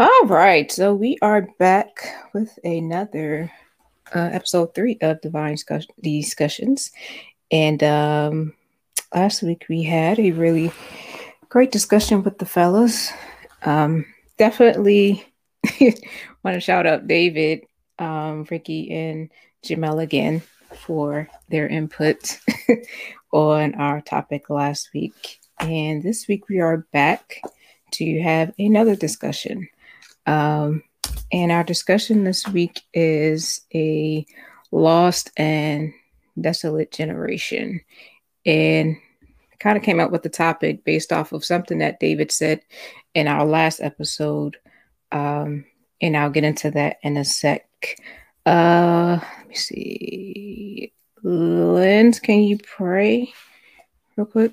All right, so we are back with another uh, episode three of Divine Discussions, and um, last week we had a really great discussion with the fellas. Um, definitely want to shout out David, um, Ricky, and Jamel again for their input on our topic last week. And this week we are back to have another discussion. Um, and our discussion this week is a lost and desolate generation. And kind of came up with the topic based off of something that David said in our last episode. Um, and I'll get into that in a sec. Uh, let me see. Lens, can you pray real quick?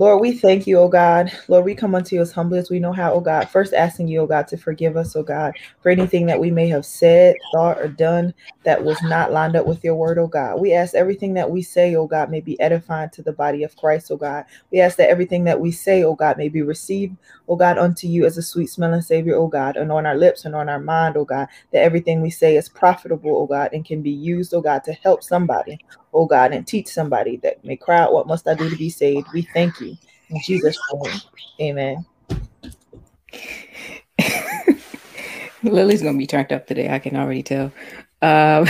Lord, we thank you, oh God. Lord, we come unto you as humbly as we know how, oh God. First asking you, oh God, to forgive us, oh God, for anything that we may have said, thought, or done that was not lined up with your word, oh God. We ask everything that we say, oh God, may be edifying to the body of Christ, oh God. We ask that everything that we say, oh God, may be received, oh God, unto you as a sweet smelling Savior, oh God, and on our lips and on our mind, oh God, that everything we say is profitable, oh God, and can be used, oh God, to help somebody, oh God, and teach somebody that may cry out, What must I do to be saved? We thank you. In Jesus' name, amen. Lily's gonna be turned up today. I can already tell. Um,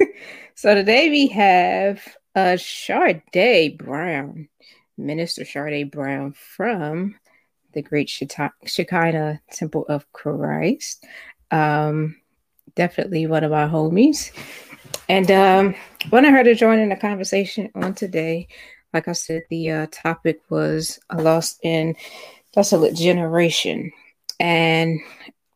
so today we have uh Sade Brown, Minister Sade Brown from the Great Shekinah Temple of Christ. Um, definitely one of our homies. And um, wanted her to join in the conversation on today. Like I said, the uh, topic was a lost in desolate generation. And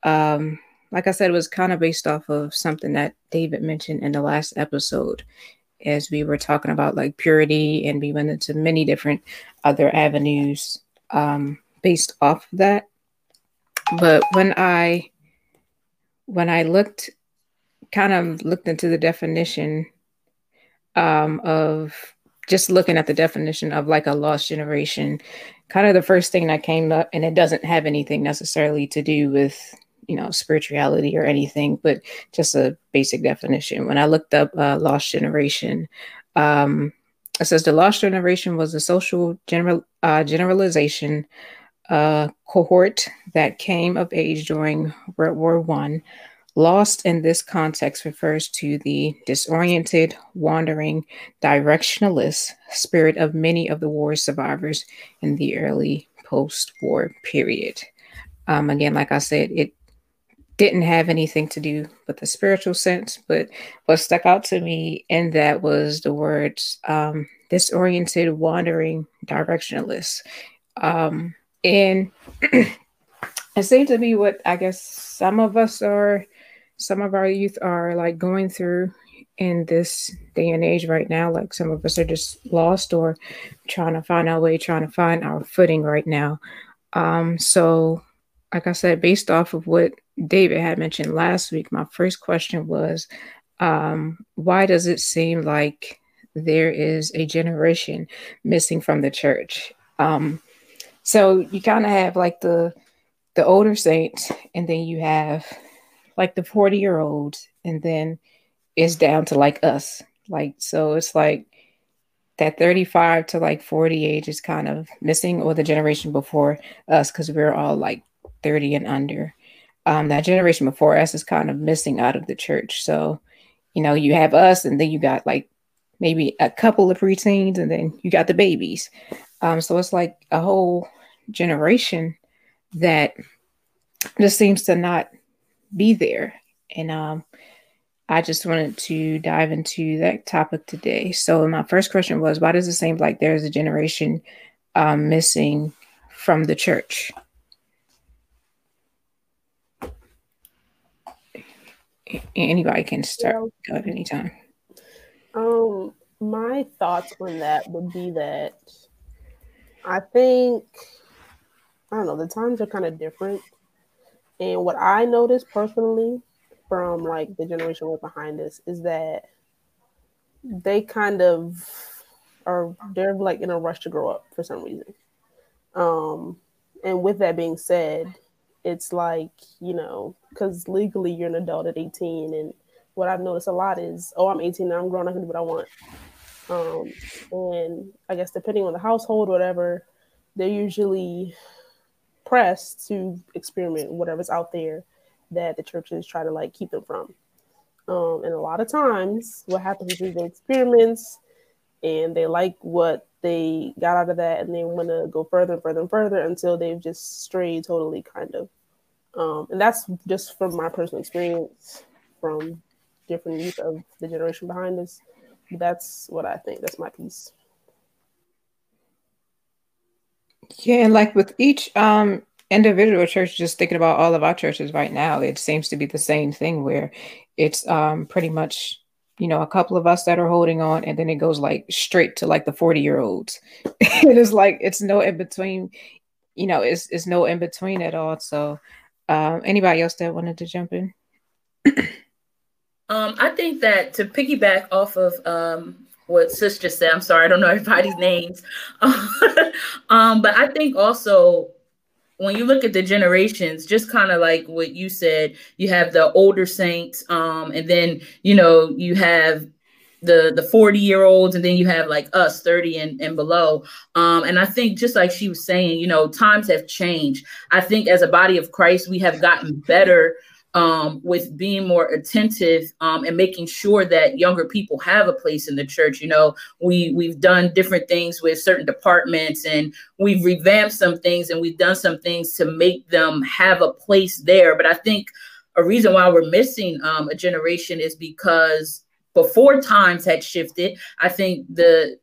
um, like I said, it was kind of based off of something that David mentioned in the last episode as we were talking about like purity and we went into many different other avenues um, based off of that. But when I when I looked kind of looked into the definition um, of just looking at the definition of like a lost generation, kind of the first thing that came up, and it doesn't have anything necessarily to do with you know spirituality or anything, but just a basic definition. When I looked up uh, lost generation, um, it says the lost generation was a social general uh, generalization uh, cohort that came of age during World War One Lost in this context refers to the disoriented, wandering, directionless spirit of many of the war survivors in the early post war period. Um, again, like I said, it didn't have anything to do with the spiritual sense, but what stuck out to me in that was the words um, disoriented, wandering, directionless. Um, and it seemed to be what I guess some of us are some of our youth are like going through in this day and age right now. Like some of us are just lost or trying to find our way, trying to find our footing right now. Um, so, like I said, based off of what David had mentioned last week, my first question was um, why does it seem like there is a generation missing from the church? Um, so you kind of have like the the older saints, and then you have like the 40 year olds and then it's down to like us. Like so it's like that 35 to like 40 age is kind of missing or the generation before us because we're all like 30 and under. Um, that generation before us is kind of missing out of the church. So you know you have us and then you got like maybe a couple of preteens and then you got the babies. Um, so it's like a whole generation that just seems to not be there. And um, I just wanted to dive into that topic today. So, my first question was why does it seem like there's a generation um, missing from the church? Anybody can start at any time. Um, my thoughts on that would be that I think I don't know the times are kind of different and what I noticed personally from like the generation right behind us is that they kind of are they're like in a rush to grow up for some reason. Um, and with that being said, it's like, you know, because legally you're an adult at 18. And what I've noticed a lot is, oh, I'm 18 now, I'm grown, I can do what I want. Um, and I guess depending on the household, whatever, they're usually pressed to experiment whatever's out there that the churches try to like keep them from. Um, and a lot of times, what happens is they experiments and they like what they got out of that, and they want to go further and further and further until they've just strayed totally, kind of. Um, and that's just from my personal experience from different youth of the generation behind us. That's what I think. That's my piece. Yeah, and like with each um individual church, just thinking about all of our churches right now, it seems to be the same thing where it's um pretty much you know a couple of us that are holding on and then it goes like straight to like the 40 year olds it is like it's no in between you know it's, it's no in between at all. So um anybody else that wanted to jump in? Um i think that to piggyback off of um what sister said i'm sorry i don't know everybody's names. Um but i think also when you look at the generations, just kind of like what you said, you have the older saints, um, and then you know you have the the 40 year olds and then you have like us 30 and, and below. Um and i think just like she was saying you know times have changed. I think as a body of christ we have gotten better um, with being more attentive um, and making sure that younger people have a place in the church. You know, we we've done different things with certain departments, and we've revamped some things, and we've done some things to make them have a place there. But I think a reason why we're missing um, a generation is because before times had shifted, I think the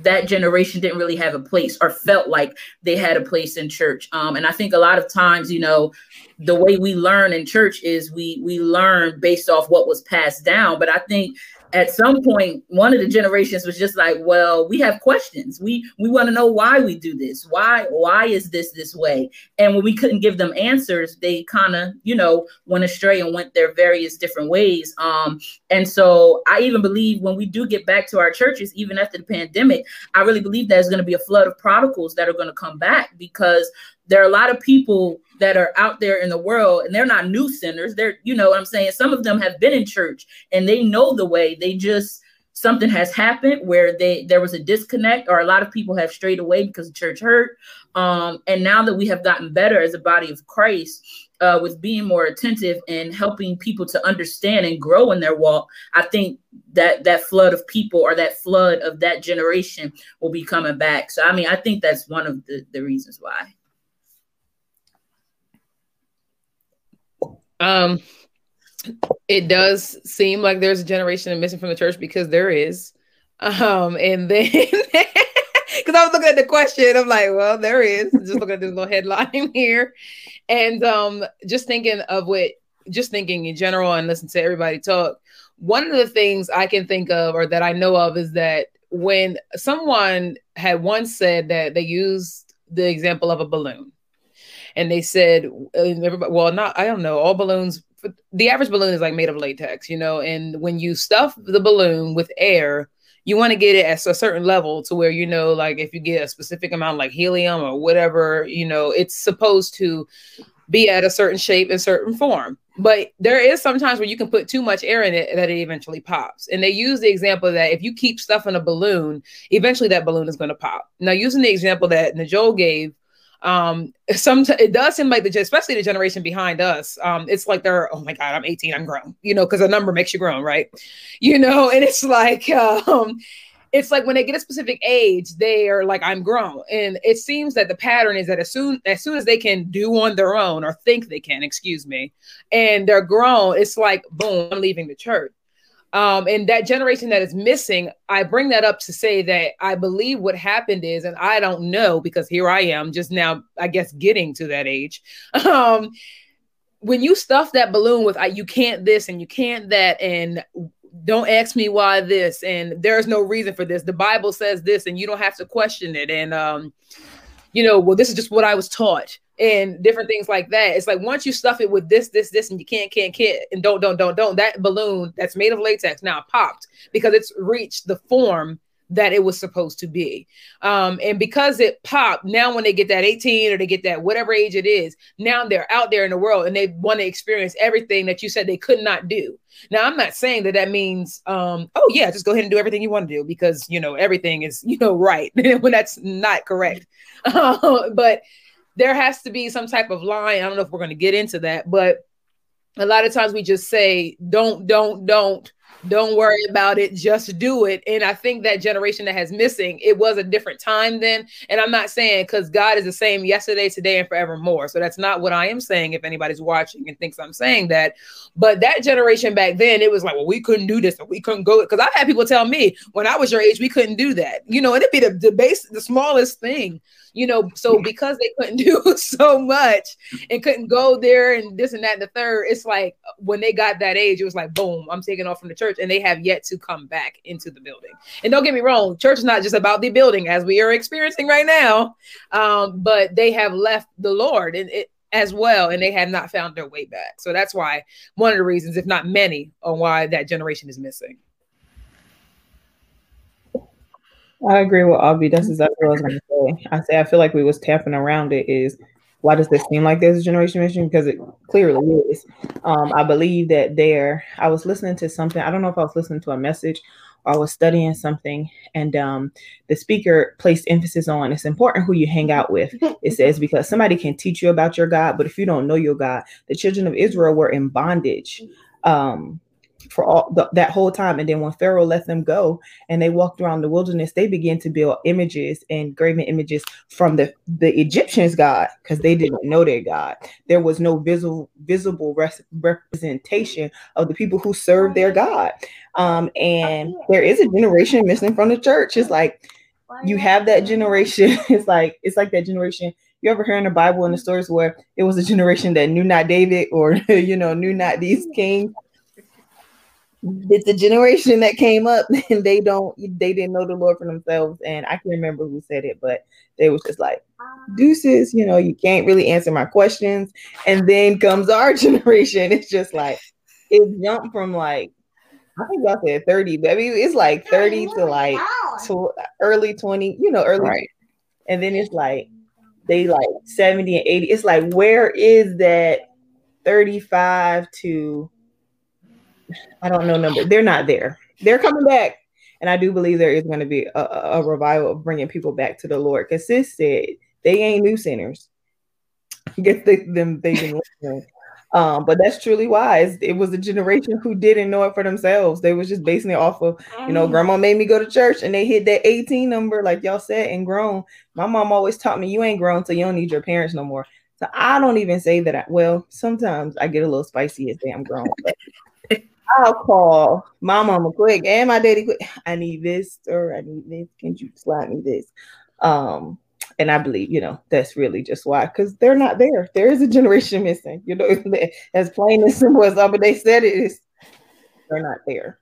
that generation didn't really have a place or felt like they had a place in church. Um, and I think a lot of times, you know, the way we learn in church is we we learn based off what was passed down but i think at some point one of the generations was just like well we have questions. We we want to know why we do this. Why why is this this way? And when we couldn't give them answers they kind of you know went astray and went their various different ways. Um and so i even believe when we do get back to our churches even after the pandemic i really believe there's going to be a flood of prodigals that are going to come back because there are a lot of people that are out there in the world and they're not new sinners. They're you know what i'm saying? Some of them have been in church and they know the way. They just something has happened where they there was a disconnect or a lot of people have strayed away because the church hurt. Um, and now that we have gotten better as a body of christ uh, with being more attentive and helping people to understand and grow in their walk i think that that flood of people or that flood of that generation will be coming back. So i mean i think that's one of the, the reasons why Um, it does seem like there's a generation of missing from the church because there is. Um, and then because I was looking at the question, I'm like, well, there is. Just looking at this little headline here, and um, just thinking of what, just thinking in general, and listen to everybody talk. One of the things I can think of, or that I know of, is that when someone had once said that they used the example of a balloon and they said everybody well not i don't know all balloons the average balloon is like made of latex you know and when you stuff the balloon with air you want to get it at a certain level to where you know like if you get a specific amount like helium or whatever you know it's supposed to be at a certain shape and certain form. But there is sometimes where you can put too much air in it that it eventually pops. And they use the example that if you keep stuff in a balloon eventually that balloon is going to pop. Now using the example that Najol gave um some it does seem like the especially the generation behind us um it's like they're oh my god i'm 18 i'm grown you know because a number makes you grown right? You know and it's like um it's like when they get a specific age they are like i'm grown. And it seems that the pattern is that as soon as soon as they can do on their own or think they can excuse me and they're grown it's like boom i'm leaving the church um, and that generation that is missing, I bring that up to say that I believe what happened is, and I don't know because here I am just now, I guess, getting to that age. Um, when you stuff that balloon with you can't this and you can't that, and don't ask me why this, and there's no reason for this. The Bible says this, and you don't have to question it. And um, you know, well, this is just what I was taught and different things like that. It's like once you stuff it with this, this, this, and you can't, can't, can't, and don't, don't, don't, don't, that balloon that's made of latex now popped because it's reached the form that it was supposed to be. Um, and because it popped, now when they get that 18 or they get that whatever age it is, now they're out there in the world and they want to experience everything that you said they could not do. Now, I'm not saying that that means, um, oh, yeah, just go ahead and do everything you want to do because, you know, everything is, you know, right when that's not correct. But there has to be some type of line. I don't know if we're going to get into that, but a lot of times we just say, don't, don't, don't don't worry about it just do it. And i think that generation that has missing it was a different time then. And i'm not saying because god is the same yesterday today and forevermore. So that's not what i am saying if anybody's watching and thinks i'm saying that. But that generation back then it was like well we couldn't do this we couldn't go because i've had people tell me when i was your age we couldn't do that. You know and it'd be the, the base the smallest thing you know so because they couldn't do so much and couldn't go there and this and that and the third it's like when they got that age it was like boom i'm taking off from the church and they have yet to come back into the building. And don't get me wrong church is not just about the building as we are experiencing right now um, but they have left the lord and it as well and they have not found their way back. So that's why one of the reasons if not many on why that generation is missing I agree with Avi. That's exactly what I was going to say. I say I feel like we was tapping around it. Is why does this seem like there's a generation mission? Because it clearly is. Um, I believe that there. I was listening to something. I don't know if I was listening to a message or I was studying something, and um, the speaker placed emphasis on it's important who you hang out with. It says because somebody can teach you about your God, but if you don't know your God, the children of Israel were in bondage. Um, for all the, that whole time. And then when Pharaoh let them go and they walked around the wilderness, they began to build images and graven images from the, the Egyptians' God because they didn't know their God. There was no visible visible res- representation of the people who served their God. Um, and there is a generation missing from the church. It's like you have that generation. It's like it's like that generation you ever hear in the Bible in the stories where it was a generation that knew not David or you know knew not these kings it's a generation that came up and they don't they didn't know the Lord for themselves. And I can't remember who said it, but they was just like deuces, you know, you can't really answer my questions. And then comes our generation. It's just like it jumped from like I think y'all said 30, but I mean it's like 30 to like to early 20, you know, early right. and then it's like they like 70 and 80. It's like where is that 35 to I don't know number. They're not there. They're coming back, and I do believe there is going to be a, a, revival of bringing people back to the Lord. Because sis said they ain't new sinners. Get the, them been listening. Um, but that's truly wise. It was a generation who didn't know it for themselves. They was just basing it off of, you know, grandma made me go to church and they hit that 18 number, like y'all said, and grown. My mom always taught me you ain't grown so you don't need your parents no more. So I don't even say that. I, well, sometimes I get a little spicy and say I'm grown, but I'll call my mama quick and my daddy quick. I need this or I need this. Can you slide me this? Um, and I believe, you know, that's really just why, because they're not there. There is a generation missing, you know, as plain as simple as but they said it is, they're not there.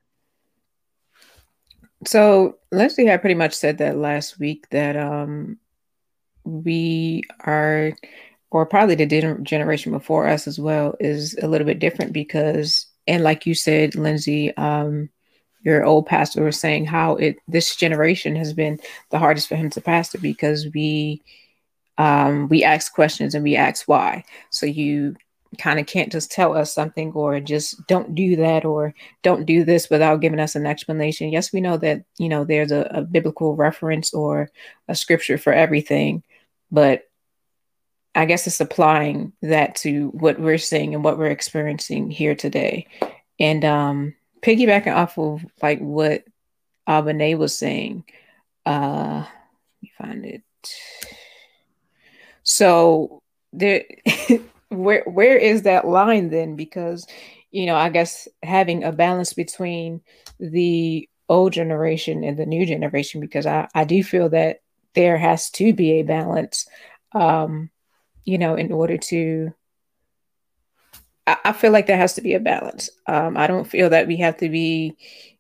So Leslie had pretty much said that last week that um we are or probably the generation before us as well is a little bit different because and like you said, Lindsay, um, your old pastor was saying how it this generation has been the hardest for him to pastor because we um, we ask questions and we ask why. So you kind of can't just tell us something or just don't do that or don't do this without giving us an explanation. Yes, we know that you know there's a, a biblical reference or a scripture for everything, but I guess it's applying that to what we're seeing and what we're experiencing here today. And um, piggybacking off of like what Abane was saying, uh, let me find it. So there, where where is that line then? Because you know, I guess having a balance between the old generation and the new generation, because I I do feel that there has to be a balance. Um, you know, in order to, I, I feel like there has to be a balance. Um, I don't feel that we have to be,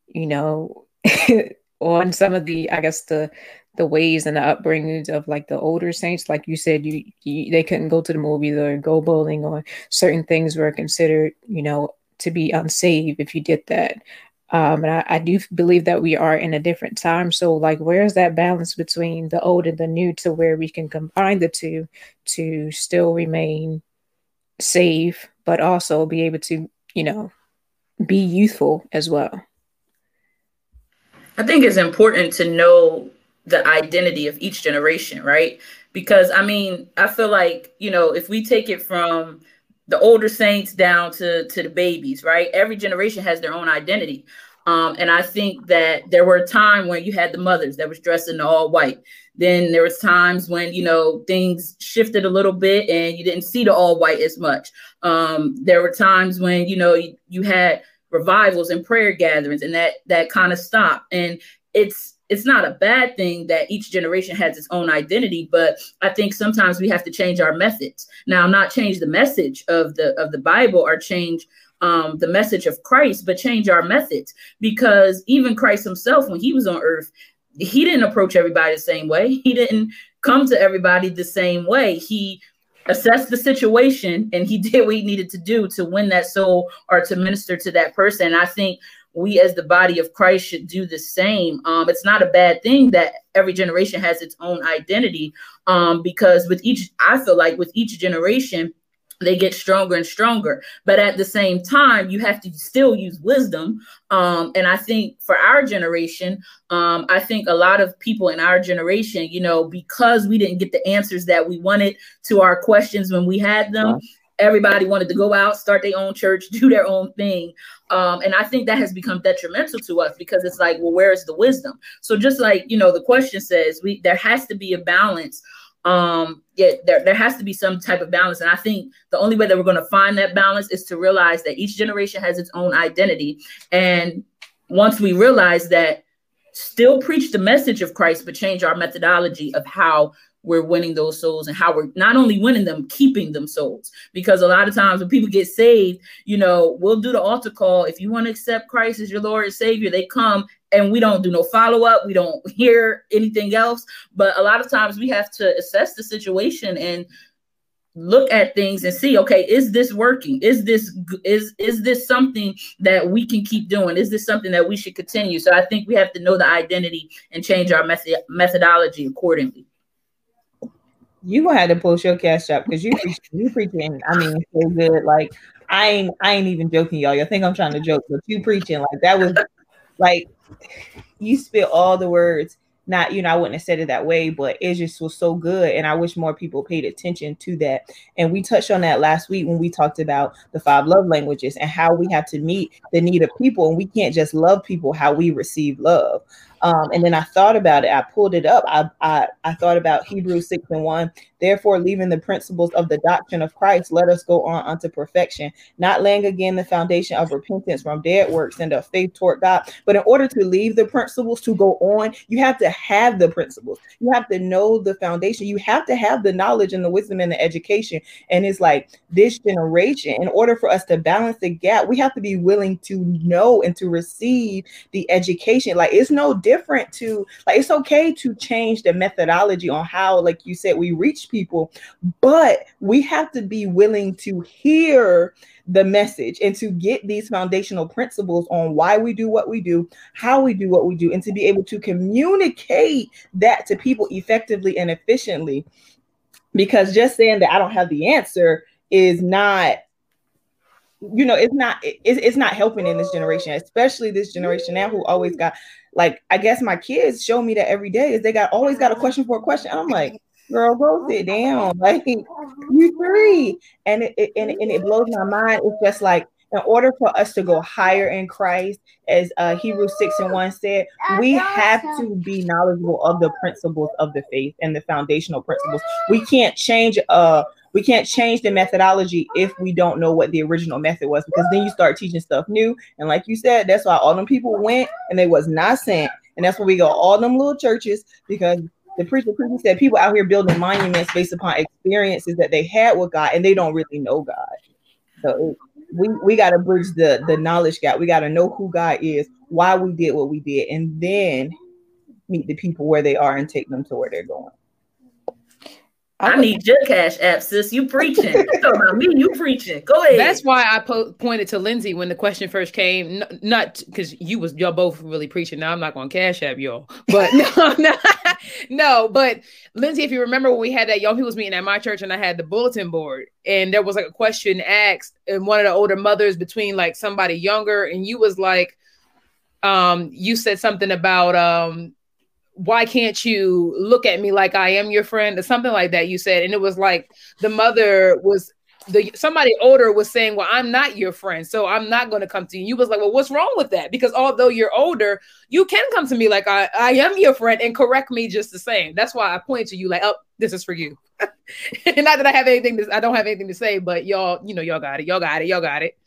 you know, on some of the, I guess the, the ways and the upbringings of like the older saints like you said you, you, they couldn't go to the movies or go bowling or certain things were considered you know to be unsafe if you did that Um, and I, I do believe that we are in a different time. So, like, where's that balance between the old and the new to where we can combine the two to still remain safe, but also be able to, you know, be youthful as well? I think it's important to know the identity of each generation, right? Because I mean, I feel like, you know, if we take it from the older saints down to to the babies, right? Every generation has their own identity. Um, and I think that there were a time when you had the mothers that was dressed in all white. Then there was times when you know things shifted a little bit and you didn't see the all white as much. Um, there were times when you know you, you had revivals and prayer gatherings, and that that kind of stopped. And it's it's not a bad thing that each generation has its own identity but i think sometimes we have to change our methods. Now not change the message of the of the bible or change um, the message of christ but change our methods. Because even christ himself when he was on earth he didn't approach everybody the same way. He didn't come to everybody the same way. He assessed the situation and he did what he needed to do to win that soul or to minister to that person. I think we as the body of Christ should do the same. Um, it's not a bad thing that every generation has its own identity um, because with each, I feel like with each generation, they get stronger and stronger. But at the same time, you have to still use wisdom. Um, and I think for our generation, um, I think a lot of people in our generation, you know, because we didn't get the answers that we wanted to our questions when we had them, everybody wanted to go out, start their own church, do their own thing. Um, and I think that has become detrimental to us because it's like, well, where is the wisdom? So just like, you know, the question says, we there has to be a balance. Um, yeah, there, there has to be some type of balance. And I think the only way that we're going to find that balance is to realize that each generation has its own identity. And once we realize that, still preach the message of Christ, but change our methodology of how we're winning those souls and how we're not only winning them, keeping them souls. Because a lot of times when people get saved, you know, we'll do the altar call. If you want to accept Christ as your Lord and Savior, they come and we don't do no follow up. We don't hear anything else. But a lot of times we have to assess the situation and look at things and see okay is this working is this is is this something that we can keep doing is this something that we should continue so i think we have to know the identity and change our method methodology accordingly you gonna have to post your cash app because you you preaching. I mean, so good. Like I ain't I ain't even joking, y'all. You think I'm trying to joke, but you preaching like that was like you spit all the words. Not you know I wouldn't have said it that way, but it just was so good, and I wish more people paid attention to that. And we touched on that last week when we talked about the five love languages and how we have to meet the need of people, and we can't just love people how we receive love. Um, and then I thought about it. I pulled it up. I, I, I thought about Hebrews 6 and 1. Therefore, leaving the principles of the doctrine of Christ, let us go on unto perfection, not laying again the foundation of repentance from dead works and of faith toward God. But in order to leave the principles to go on, you have to have the principles. You have to know the foundation. You have to have the knowledge and the wisdom and the education. And it's like this generation, in order for us to balance the gap, we have to be willing to know and to receive the education. Like it's no different to like it's okay to change the methodology on how, like you said, we reach people, but we have to be willing to hear the message and to get these foundational principles on why we do what we do, how we do what we do, and to be able to communicate that to people effectively and efficiently. Because just saying that I don't have the answer is not you know it's not it's, it's not helping in this generation especially this generation now who always got like i guess my kids show me that every day is they got always got a question for a question i'm like girl, go sit down. Like you three. And it, it and, and it blows my mind. It's just like in order for us to go higher in Christ, as uh, Hebrews 6 and 1 said, we have to be knowledgeable of the principles of the faith and the foundational principles. We can't change uh we can't change the methodology if we don't know what the original method was because then you start teaching stuff new. And like you said, that's why all them people went and they was not sent. And that's why we go all them little churches because the preacher preacher said people out here building monuments based upon experiences that they had with God and they don't really know God. So we we got to bridge the the knowledge gap. We got to know who God is, why we did what we did, and then meet the people where they are and take them to where they're going. I, need your cash app, sis. You preaching. talking about me, you preaching. Go ahead. That's why I po- pointed to Lindsay when the question first came. N- not because you was y'all both really preaching. Now I'm not going to cash app y'all, but no, no, no. But Lindsay, if you remember when we had that young people's meeting at my church, and I had the bulletin board, and there was like a question asked, and one of the older mothers between like somebody younger, and you was like, um, you said something about um why can't you look at me like I am your friend or something like that you said. And it was like the mother was the somebody older was saying well I'm not your friend so I'm not going to come to you. You was like well what's wrong with that? Because although you're older you can come to me like I, I am your friend and correct me just the same. That's why I point to you like oh this is for you. Not that I have anything to I don't have anything to say but y'all you know y'all got it y'all got it y'all got it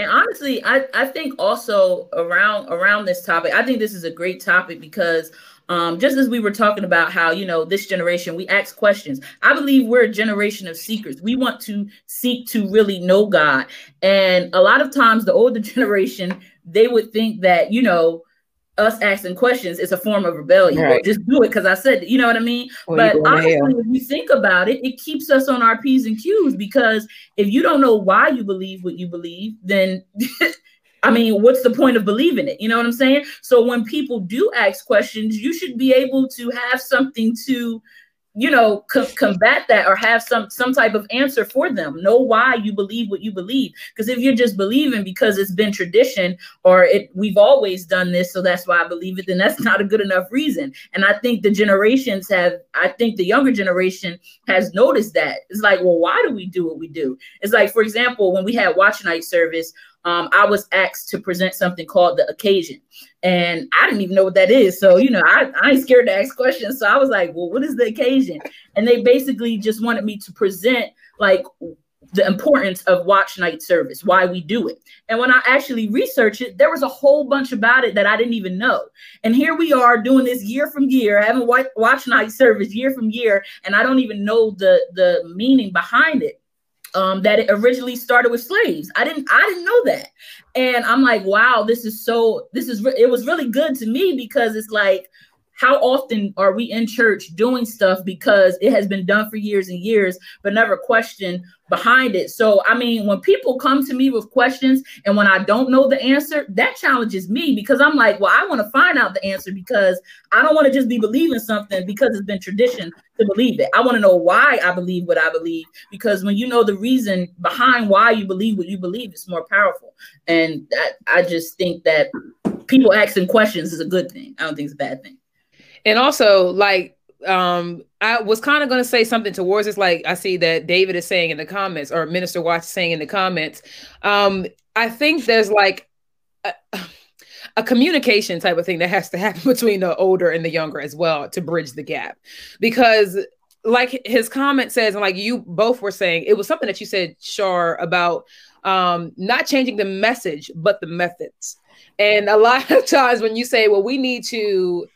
and honestly, I, I think also around around this topic, I think this is a great topic because um, just as we were talking about how you know this generation we ask questions. I believe we're a generation of seekers. We want to seek to really know god. And a lot of times the older generation they would think that you know us asking questions is a form of rebellion. Right. just do it because I said, you know what I mean? Well, but honestly, if you think about it, it keeps us on our P's and Q's because if you don't know why you believe what you believe, then I mean, what's the point of believing it? You know what I'm saying? So when people do ask questions, you should be able to have something to you know co- combat that or have some some type of answer for them. Know why you believe what you believe. Because if you're just believing because it's been tradition or it we've always done this so that's why i believe it then that's not a good enough reason. And i think the generations have i think the younger generation has noticed that. It's like well why do we do what we do? It's like for example when we had watch night service um, I was asked to present something called the occasion. And I didn't even know what that is. So, you know, I, I ain't scared to ask questions. So I was like, well, what is the occasion? And they basically just wanted me to present like the importance of watch night service, why we do it. And when I actually researched it, there was a whole bunch about it that I didn't even know. And here we are doing this year from year, having watch night service year from year, and I don't even know the the meaning behind it um, that it originally started with slaves. I didn't I didn't know that, and I'm like, wow, this is so this is re- it was really good to me because it's like how often are we in church doing stuff because it has been done for years and years, but never questioned behind it? So, I mean, when people come to me with questions and when I don't know the answer, that challenges me because I'm like, well, I want to find out the answer because I don't want to just be believing something because it's been tradition to believe it. I want to know why I believe what I believe because when you know the reason behind why you believe what you believe, it's more powerful. And I, I just think that people asking questions is a good thing. I don't think it's a bad thing and also like um I was kind of going to say something towards this like I see that David is saying in the comments or Minister Watch saying in the comments. Um I think there's like a, a communication type of thing that has to happen between the older and the younger as well to bridge the gap. Because like his comment says and like you both were saying it was something that you said Shar about um not changing the message but the methods. And a lot of times when you say well we need to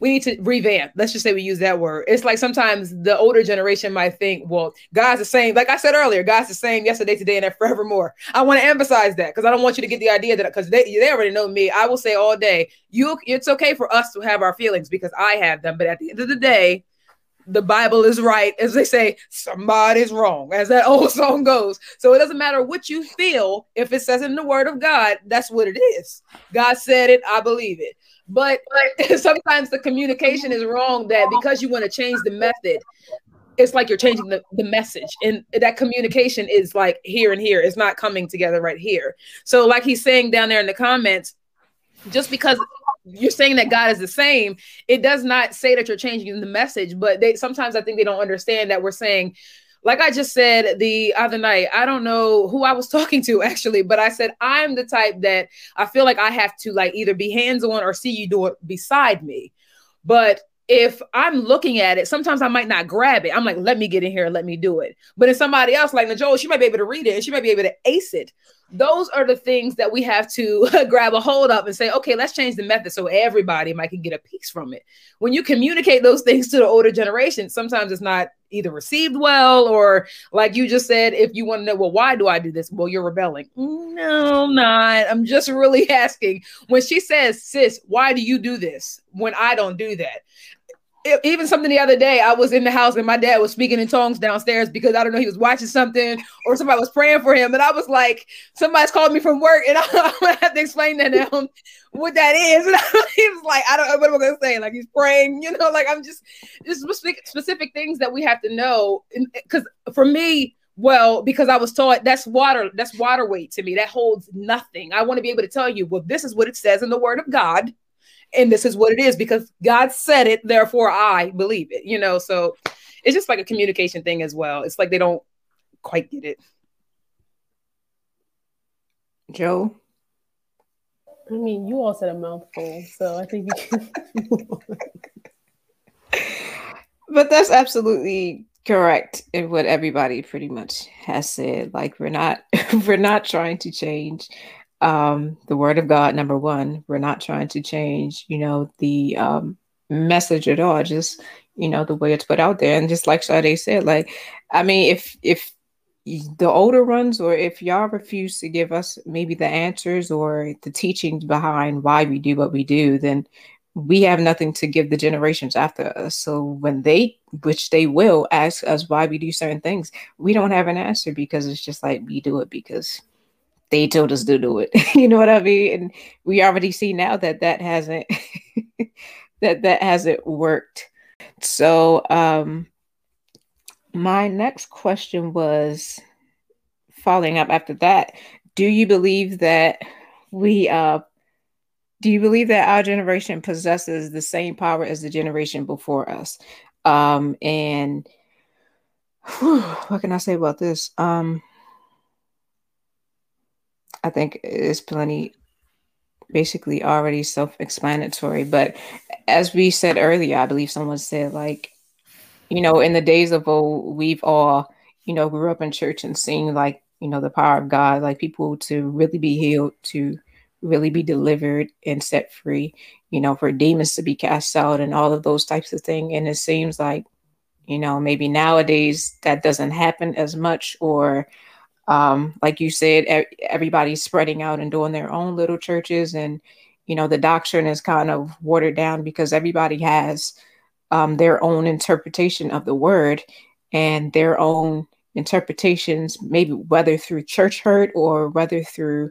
we need to revamp. Let's just say we use that word. It's like sometimes the older generation might think, well, God's the same. Like I said earlier, God's the same yesterday, today, and forevermore. I want to emphasize that because I don't want you to get the idea that because they, they already know me. I will say all day, you it's okay for us to have our feelings because I have them. But at the end of the day, the Bible is right. As they say, somebody's wrong, as that old song goes. So it doesn't matter what you feel. If it says in the word of God, that's what it is. God said it, I believe it. But, sometimes the communication is wrong that because you want to change the method, it's like you're changing the, the message. And that communication is like here and here. It's not coming together right here. So, like he's saying down there in the comments, just because you're saying that God is the same, it does not say that you're changing the message. But they sometimes I think they don't understand that we're saying like I just said the other night, I don't know who I was talking to actually, but I said I'm the type that I feel like I have to like either be hands on or see you do it beside me. But if I'm looking at it, sometimes I might not grab it. I'm like, let me get in here and let me do it. But if somebody else, like Najole, she might be able to read it and she might be able to ace it. Those are the things that we have to grab a hold of and say, okay, let's change the method so everybody might can get a piece from it. When you communicate those things to the older generation, sometimes it's not either received well or like you just said if you want to know well why do i do this? Well you're rebelling. No i'm not. I'm just really asking. When she says sis why do you do this? When i don't do that even something the other day, I was in the house and my dad was speaking in tongues downstairs because I don't know he was watching something or somebody was praying for him, and I was like, somebody's called me from work, and I'm gonna have to explain to them what that is. And he was like, I don't know what I'm I gonna say. Like he's praying, you know, like I'm just just specific, specific things that we have to know. Because eh, for me, well, because I was taught that's water, that's water weight to me. That holds nothing. I want to be able to tell you, well, this is what it says in the word of God and this is what it is because God said it, therefore I believe it, you know. So it's just like a communication thing as well. It's like they don't quite get it. Joe? I mean, you all said a mouthful, so I think you can. but that's absolutely correct in what everybody pretty much has said. Like we're not we're not trying to change um, the word of God, number one. We're not trying to change, you know, the um, message at all, just, you know, the way it's put out there. And just like Sade said, like, I mean, if, if, the older ones, or if y'all refuse to give us maybe the answers or the teachings behind why we do what we do, then we have nothing to give the generations after us. So when they, which they will, ask us why we do certain things, we don't have an answer because it's just like we do it because they told us to do it. you know what I mean? And we already see now that that hasn't that that hasn't worked. So um my next question was following up after that. Do you believe that we uh do you believe that our generation possesses the same power as the generation before us? Um and whew, what can I say about this? Um I think is plenty basically already self-explanatory. But as we said earlier, I believe someone said like, you know, in the days of old, we've all, you know, grew up in church and seen like, you know, the power of God, like people to really be healed, to really be delivered and set free, you know, for demons to be cast out and all of those types of things. And it seems like, you know, maybe nowadays that doesn't happen as much or um, like you said, everybody's spreading out and doing their own little churches, and you know the doctrine is kind of watered down because everybody has um, their own interpretation of the word and their own interpretations, maybe whether through church hurt or whether through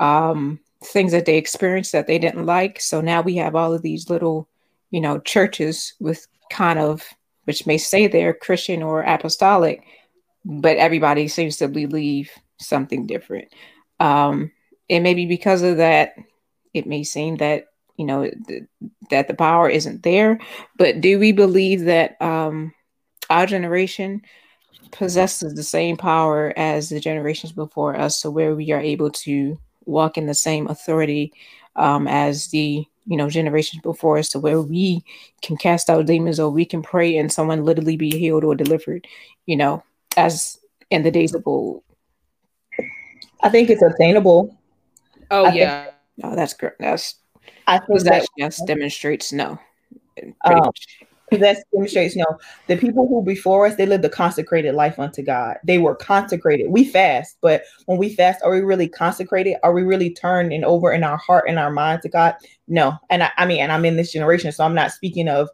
um, things that they experienced that they didn't like. So now we have all of these little, you know, churches with kind of which may say they're Christian or apostolic, but everybody seems to believe something different. Um, and maybe because of that, it may seem that you know th- that the power isn't there. But do we believe that um, our generation possesses the same power as the generations before us, so where we are able to walk in the same authority um, as the you know generations before us, to where we can cast out demons or we can pray and someone literally be healed or delivered? You know, as in the days of old? I think it's attainable. Oh I yeah. Think, no, that's great. That's I think that just demonstrates no. Um, that demonstrates no. The people who before us they lived a consecrated life unto God. They were consecrated. We fast, but when we fast, are we really consecrated? Are we really turned and over in our heart and our mind to God? No. And I, I mean, and I'm in this generation, so I'm not speaking of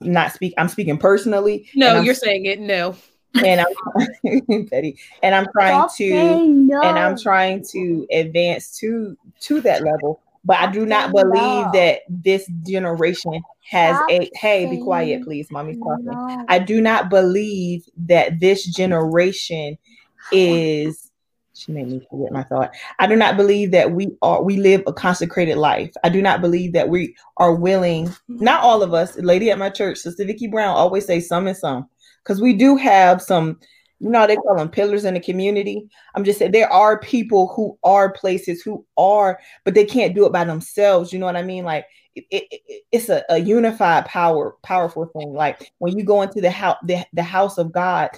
not speak. I'm speaking personally. No, you're saying it. No and I'm Betty, and I'm trying to no. and I'm trying to advance to to that level. But I do not believe no. that this generation has Stop a hey, be quiet, please. Mommy's. No. I do not believe that this generation is she made me forget my thought. I do not believe that we are we live a consecrated life. I do not believe that we are willing, not all of us, lady at my church, Sister Vicky Brown always say some and some because we do have some you know they call them pillars in the community? I'm just saying there are people who are places who are but they can't do it by themselves you know what i mean? Like it, it, it's a, a, unified power powerful thing like when you go into the house the, the house of god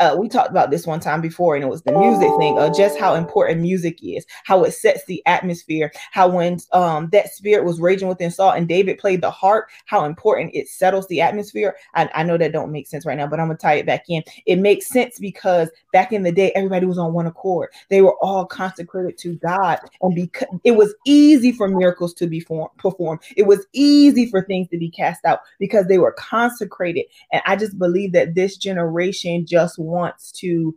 uh, we talked about this one time before, and it was the music thing, just how important music is, how it sets the atmosphere, how when um, that spirit was raging within Saul and David played the harp, how important it settles the atmosphere. I, I know that don't make sense right now, but I'm gonna tie it back in. It makes sense because back in the day, everybody was on one accord. They were all consecrated to God, and because it was easy for miracles to be form, performed, it was easy for things to be cast out because they were consecrated. And I just believe that this generation just wants to.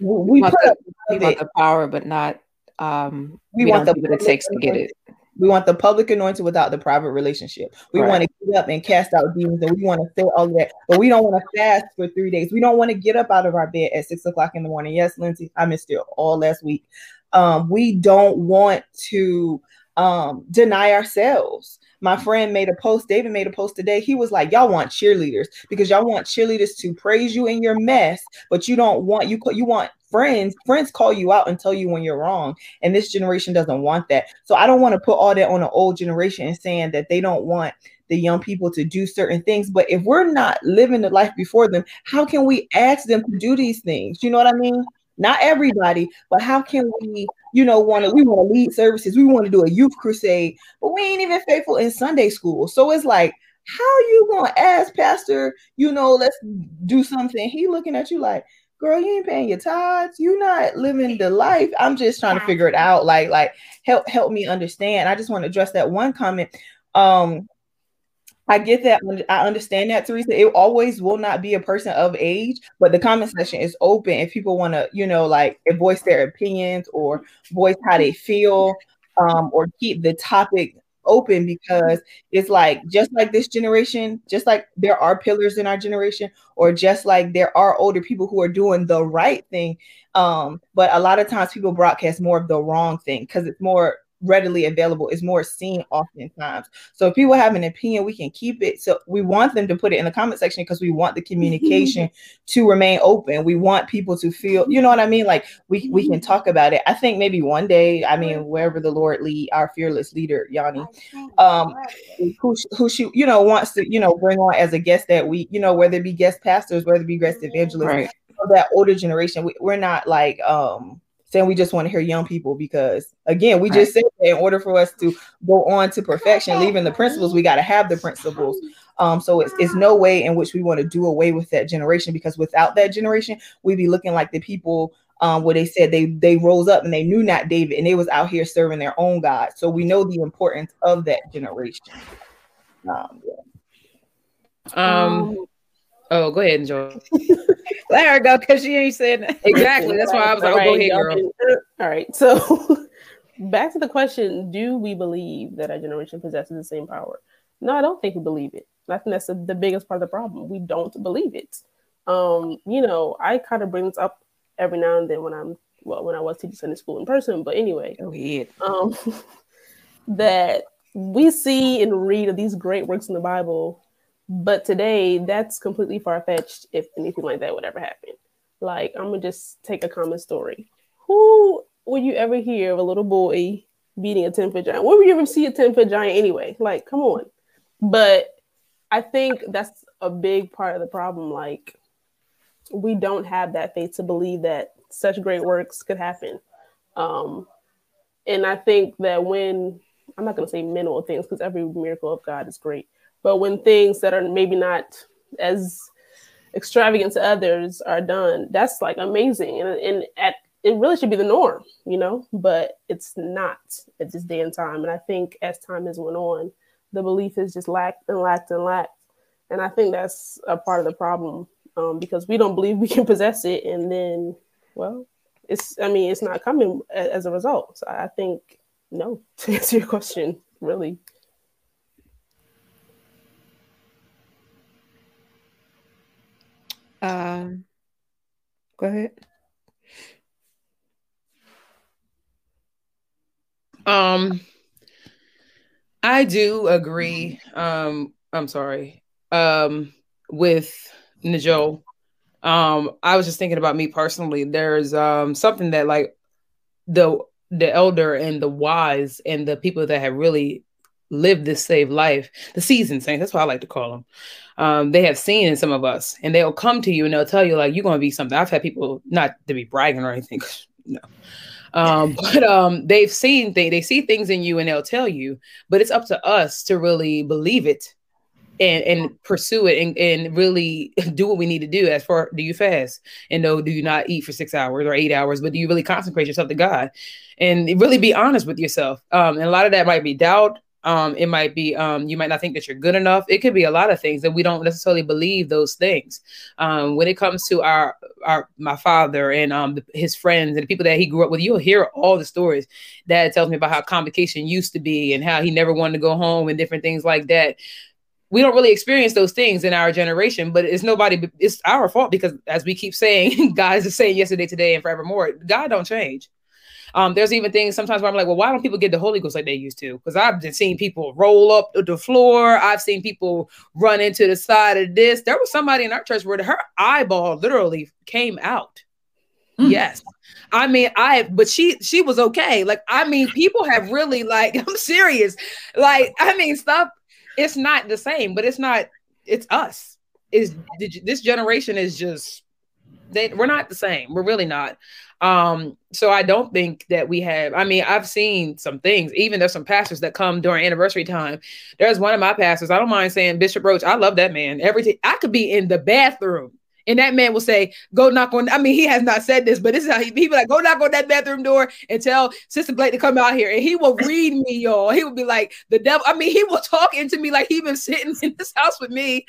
We, want, the, we want the power, but not. Um, we, we want the what it takes to get it. We want the public anointing without the private relationship. We right. want to get up and cast out demons, and we want to say all that, but we don't want to fast for three days. We don't want to get up out of our bed at six o'clock in the morning. Yes, Lindsay, I missed it all last week. Um, we don't want to um, deny ourselves. My friend made a post, David made a post today. He was like, Y'all want cheerleaders because y'all want cheerleaders to praise you in your mess, but you don't want you you want friends. Friends call you out and tell you when you're wrong. And this generation doesn't want that. So I don't want to put all that on the old generation and saying that they don't want the young people to do certain things. But if we're not living the life before them, how can we ask them to do these things? You know what I mean? Not everybody, but how can we, you know, want to we want to lead services, we want to do a youth crusade, but we ain't even faithful in Sunday school. So it's like, how you gonna ask Pastor, you know, let's do something? He looking at you like, girl, you ain't paying your tithes, you not living the life. I'm just trying to figure it out. Like, like help help me understand. I just want to address that one comment. Um, I get that. I understand that, Teresa. It always will not be a person of age, but the comment section is open if people want to, you know, like voice their opinions or voice how they feel, um, or keep the topic open because it's like just like this generation, just like there are pillars in our generation, or just like there are older people who are doing the right thing. Um, but a lot of times people broadcast more of the wrong thing because it's more readily available is more seen oftentimes. So if people have an opinion, we can keep it. So we want them to put it in the comment section because we want the communication to remain open. We want people to feel, you know what I mean? Like we we can talk about it. I think maybe one day, I mean, wherever the Lord lead, our fearless leader, Yanni, um, who who she, you know, wants to, you know, bring on as a guest that we, you know, whether it be guest pastors, whether it be guest evangelists, right. that older generation, we, we're not like um saying we just want to hear young people because again we just said in order for us to go on to perfection leaving the principles we got to have the principles. Um so it's, it's no way in which we want to do away with that generation because without that generation we'd be looking like the people um where they said they they rose up and they knew not david and they was out here serving their own god. So we know the importance of that generation. Um, yeah. um Oh, go ahead, enjoy. Let her go because she ain't saying exactly. That's why I was like, oh, right, go ahead, girl. All right. So back to the question: Do we believe that our generation possesses the same power? No, I don't think we believe it. I think that's the, the biggest part of the problem. We don't believe it. Um, you know, I kind of bring this up every now and then when I'm well, when I was teaching Sunday school in person. But anyway, go ahead. Um, that we see and read of these great works in the Bible but today, that's completely far fetched if anything like that would ever happen. Like, I'm gonna just take a common story. Who would you ever hear of a little boy beating a 10 foot giant? Where would you ever see a 10 foot giant anyway? Like, come on. But I think that's a big part of the problem. Like, we don't have that faith to believe that such great works could happen. Um, and I think that when I'm not going to say minimal things because every miracle of God is great, but when things that are maybe not as extravagant to others are done, that's like amazing. And, and at it really should be the norm, you know, but it's not at this day and time. And I think as time has went on, the belief is just lacked and lacked and lacked. And I think that's a part of the problem um, because we don't believe we can possess it. And then, well, it's, I mean, it's not coming as a result. So I think, no, to answer your question, really. Um, go ahead. Um, I do agree. Um, I'm sorry. Um, with Najo. Um, I was just thinking about me personally. There's um something that like the the elder and the wise and the people that have really lived this saved life, the seasoned saints, that's what I like to call them. Um, they have seen in some of us, and they'll come to you and they'll tell you, like, you're going to be something. I've had people, not to be bragging or anything, no. Um, but um, they've seen things, they see things in you and they'll tell you, but it's up to us to really believe it and and pursue it and, and really do what we need to do as far do you fast and no do you not eat for six hours or eight hours but do you really consecrate yourself to god and really be honest with yourself um and a lot of that might be doubt um it might be um you might not think that you're good enough. It could be a lot of things that we don't necessarily believe those things. Um when it comes to our our my father and um the, his friends and the people that he grew up with you'll hear all the stories dad tells me about how convocation used to be and how he never wanted to go home and different things like that. We don't really experience those things in our generation, but it's nobody, it's our fault because as we keep saying, guys are saying yesterday, today, and forevermore, God don't change. Um, there's even things sometimes where I'm like, well, why don't people get the Holy Ghost like they used to? Because I've been seeing people roll up the floor. I've seen people run into the side of this. There was somebody in our church where her eyeball literally came out. Mm. Yes. I mean, I but she she was okay. Like, I mean, people have really like, I'm serious. Like, I mean, stuff it's not the same, but it's not. It's us. Is this generation is just they we're not the same. We're really not. Um, so I don't think that we have. I mean, I've seen some things. Even there's some pastors that come during anniversary time. There's one of my pastors. I don't mind saying Bishop Roach. I love that man. Everything I could be in the bathroom and that man will say, "Go knock on." I mean, he has not said this, but this is how he, he be like, "Go knock on that bathroom door and tell Sister Blake to come out here." And he will read me, y'all. He will be like, "The devil." I mean, he will talk into me like he been sitting in this house with me.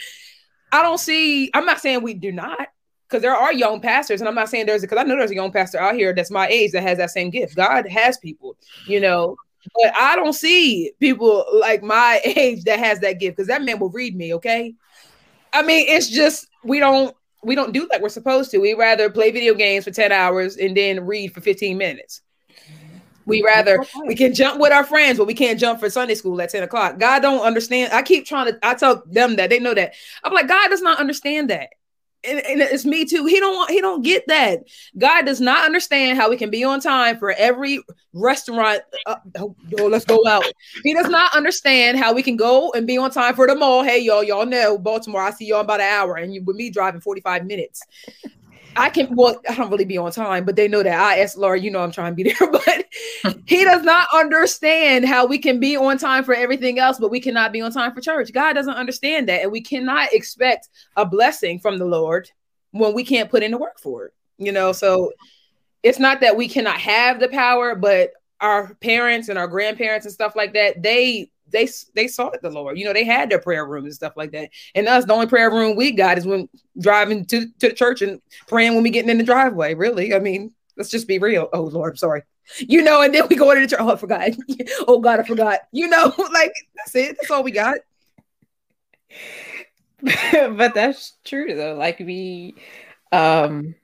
I don't see. I'm not saying we do not, because there are young pastors, and I'm not saying there's because I know there's a young pastor out here that's my age that has that same gift. God has people, you know. But I don't see people like my age that has that gift because that man will read me. Okay, I mean, it's just we don't we don't do like we're supposed to. We rather play video games for 10 hours and then read for 15 minutes. We rather we can jump with our friends, but we can't jump for Sunday school at 10 o'clock. God don't understand. I keep trying to I tell them that they know that. I'm like, God does not understand that and, and, it's me too. He don't want, he don't get that. God does not understand how we can be on time for every restaurant. Uh, oh, let's go out. He does not understand how we can go and be on time for the mall. Hey, y'all, y'all know Baltimore. I see y'all about an hour, and you with me driving 45 minutes. I can well, I don't really be on time, but they know that I asked Laura, you know I'm trying to be there, but he does not understand how we can be on time for everything else, but we cannot be on time for church. God doesn't understand that, and we cannot expect a blessing from the Lord when we can't put in the work for it. You know, so it's not that we cannot have the power, but our parents and our grandparents and stuff like that, they they they sought the Lord. You know, they had their prayer rooms and stuff like that. And us, the only prayer room we got is when driving to, to the church and praying when we getting in the driveway. Really, I mean, let's just be real. Oh Lord, I'm sorry. You know, and then we go into the church. Oh, I forgot. oh God, I forgot. You know, like that's it. That's all we got. but that's true though. Like we um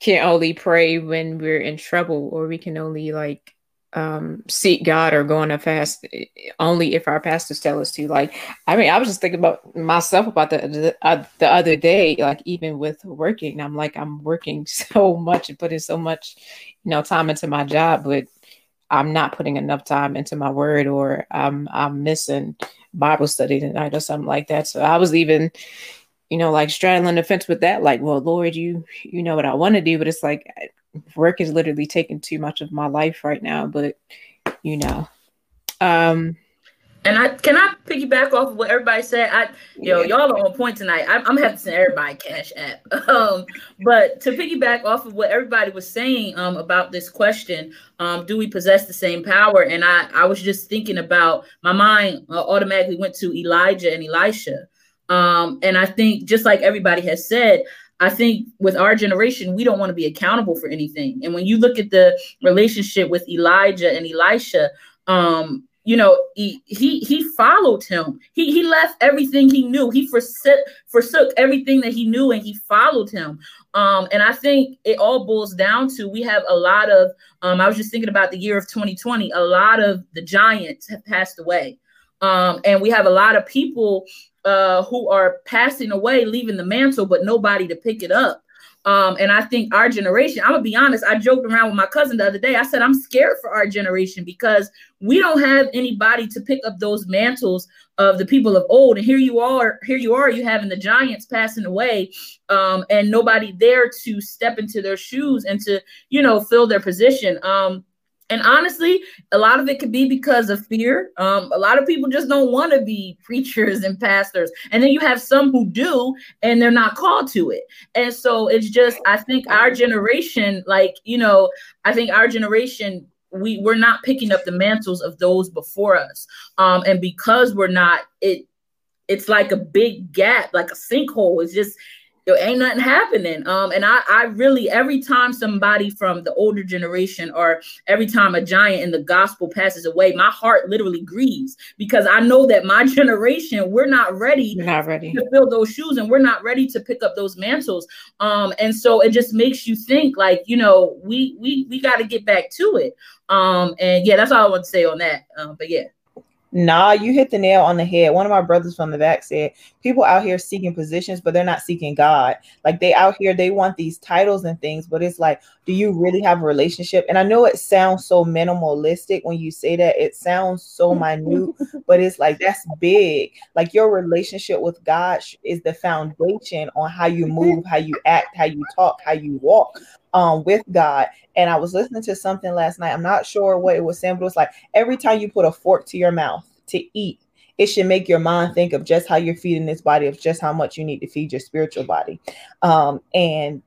can only pray when we're in trouble, or we can only like um, seek God or go on a fast eh, only if our pastors tell us to. Like, I mean, I was just thinking about myself about the the, uh, the other day. Like, even with working, I'm like, I'm working so much and putting so much, you know, time into my job, but I'm not putting enough time into my word, or I'm I'm missing Bible study tonight or something like that. So I was even, you know, like straddling the fence with that. Like, well, Lord, you you know what I want to do, but it's like work is literally taking too much of my life right now, but you know. Um and I can I piggyback off of what everybody said. I yo, y'all are on point tonight. I'm, I'm having to send everybody cash app. Um, but to piggyback off of what everybody was saying um about this question, um, do we possess the same power? And I I was just thinking about my mind uh, automatically went to Elijah and Elisha. Um, and I think just like everybody has said, I think with our generation, we don't want to be accountable for anything. And when you look at the relationship with Elijah and Elisha, um, you know, he he he followed him. He he left everything he knew. He forsook forsook everything that he knew and he followed him. Um, and I think it all boils down to we have a lot of um, I was just thinking about the year of 2020, a lot of the giants have passed away. Um, and we have a lot of people uh, who are passing away, leaving the mantle, but nobody to pick it up. Um, and I think our generation, I'm gonna be honest, I joked around with my cousin the other day. I said, I'm scared for our generation because we don't have anybody to pick up those mantles of the people of old. And here you are, here you are, you having the giants passing away, um, and nobody there to step into their shoes and to, you know, fill their position. Um, and honestly, a lot of it could be because of fear. Um, a lot of people just don't want to be preachers and pastors. And then you have some who do, and they're not called to it. And so it's just, I think our generation, like, you know, I think our generation, we, we're not picking up the mantles of those before us. Um, and because we're not, it it's like a big gap, like a sinkhole. It's just there ain't nothing happening. Um, and I, I really every time somebody from the older generation or every time a giant in the gospel passes away, my heart literally grieves because I know that my generation, we're not ready, not ready to fill those shoes and we're not ready to pick up those mantles. Um, and so it just makes you think like, you know, we we we got to get back to it. Um, and yeah, that's all I want to say on that. Um, but yeah. Nah, you hit the nail on the head. One of my brothers from the back said, people out here seeking positions, but they're not seeking God. Like they out here, they want these titles and things, but it's like, do you really have a relationship? And I know it sounds so minimalistic when you say that. It sounds so minute, but it's like that's big. Like your relationship with God is the foundation on how you move, how you act, how you talk, how you walk um with God. And I was listening to something last night. I'm not sure what it was saying, but it was like every time you put a fork to your mouth to eat, it should make your mind think of just how you're feeding this body, of just how much you need to feed your spiritual body. Um, and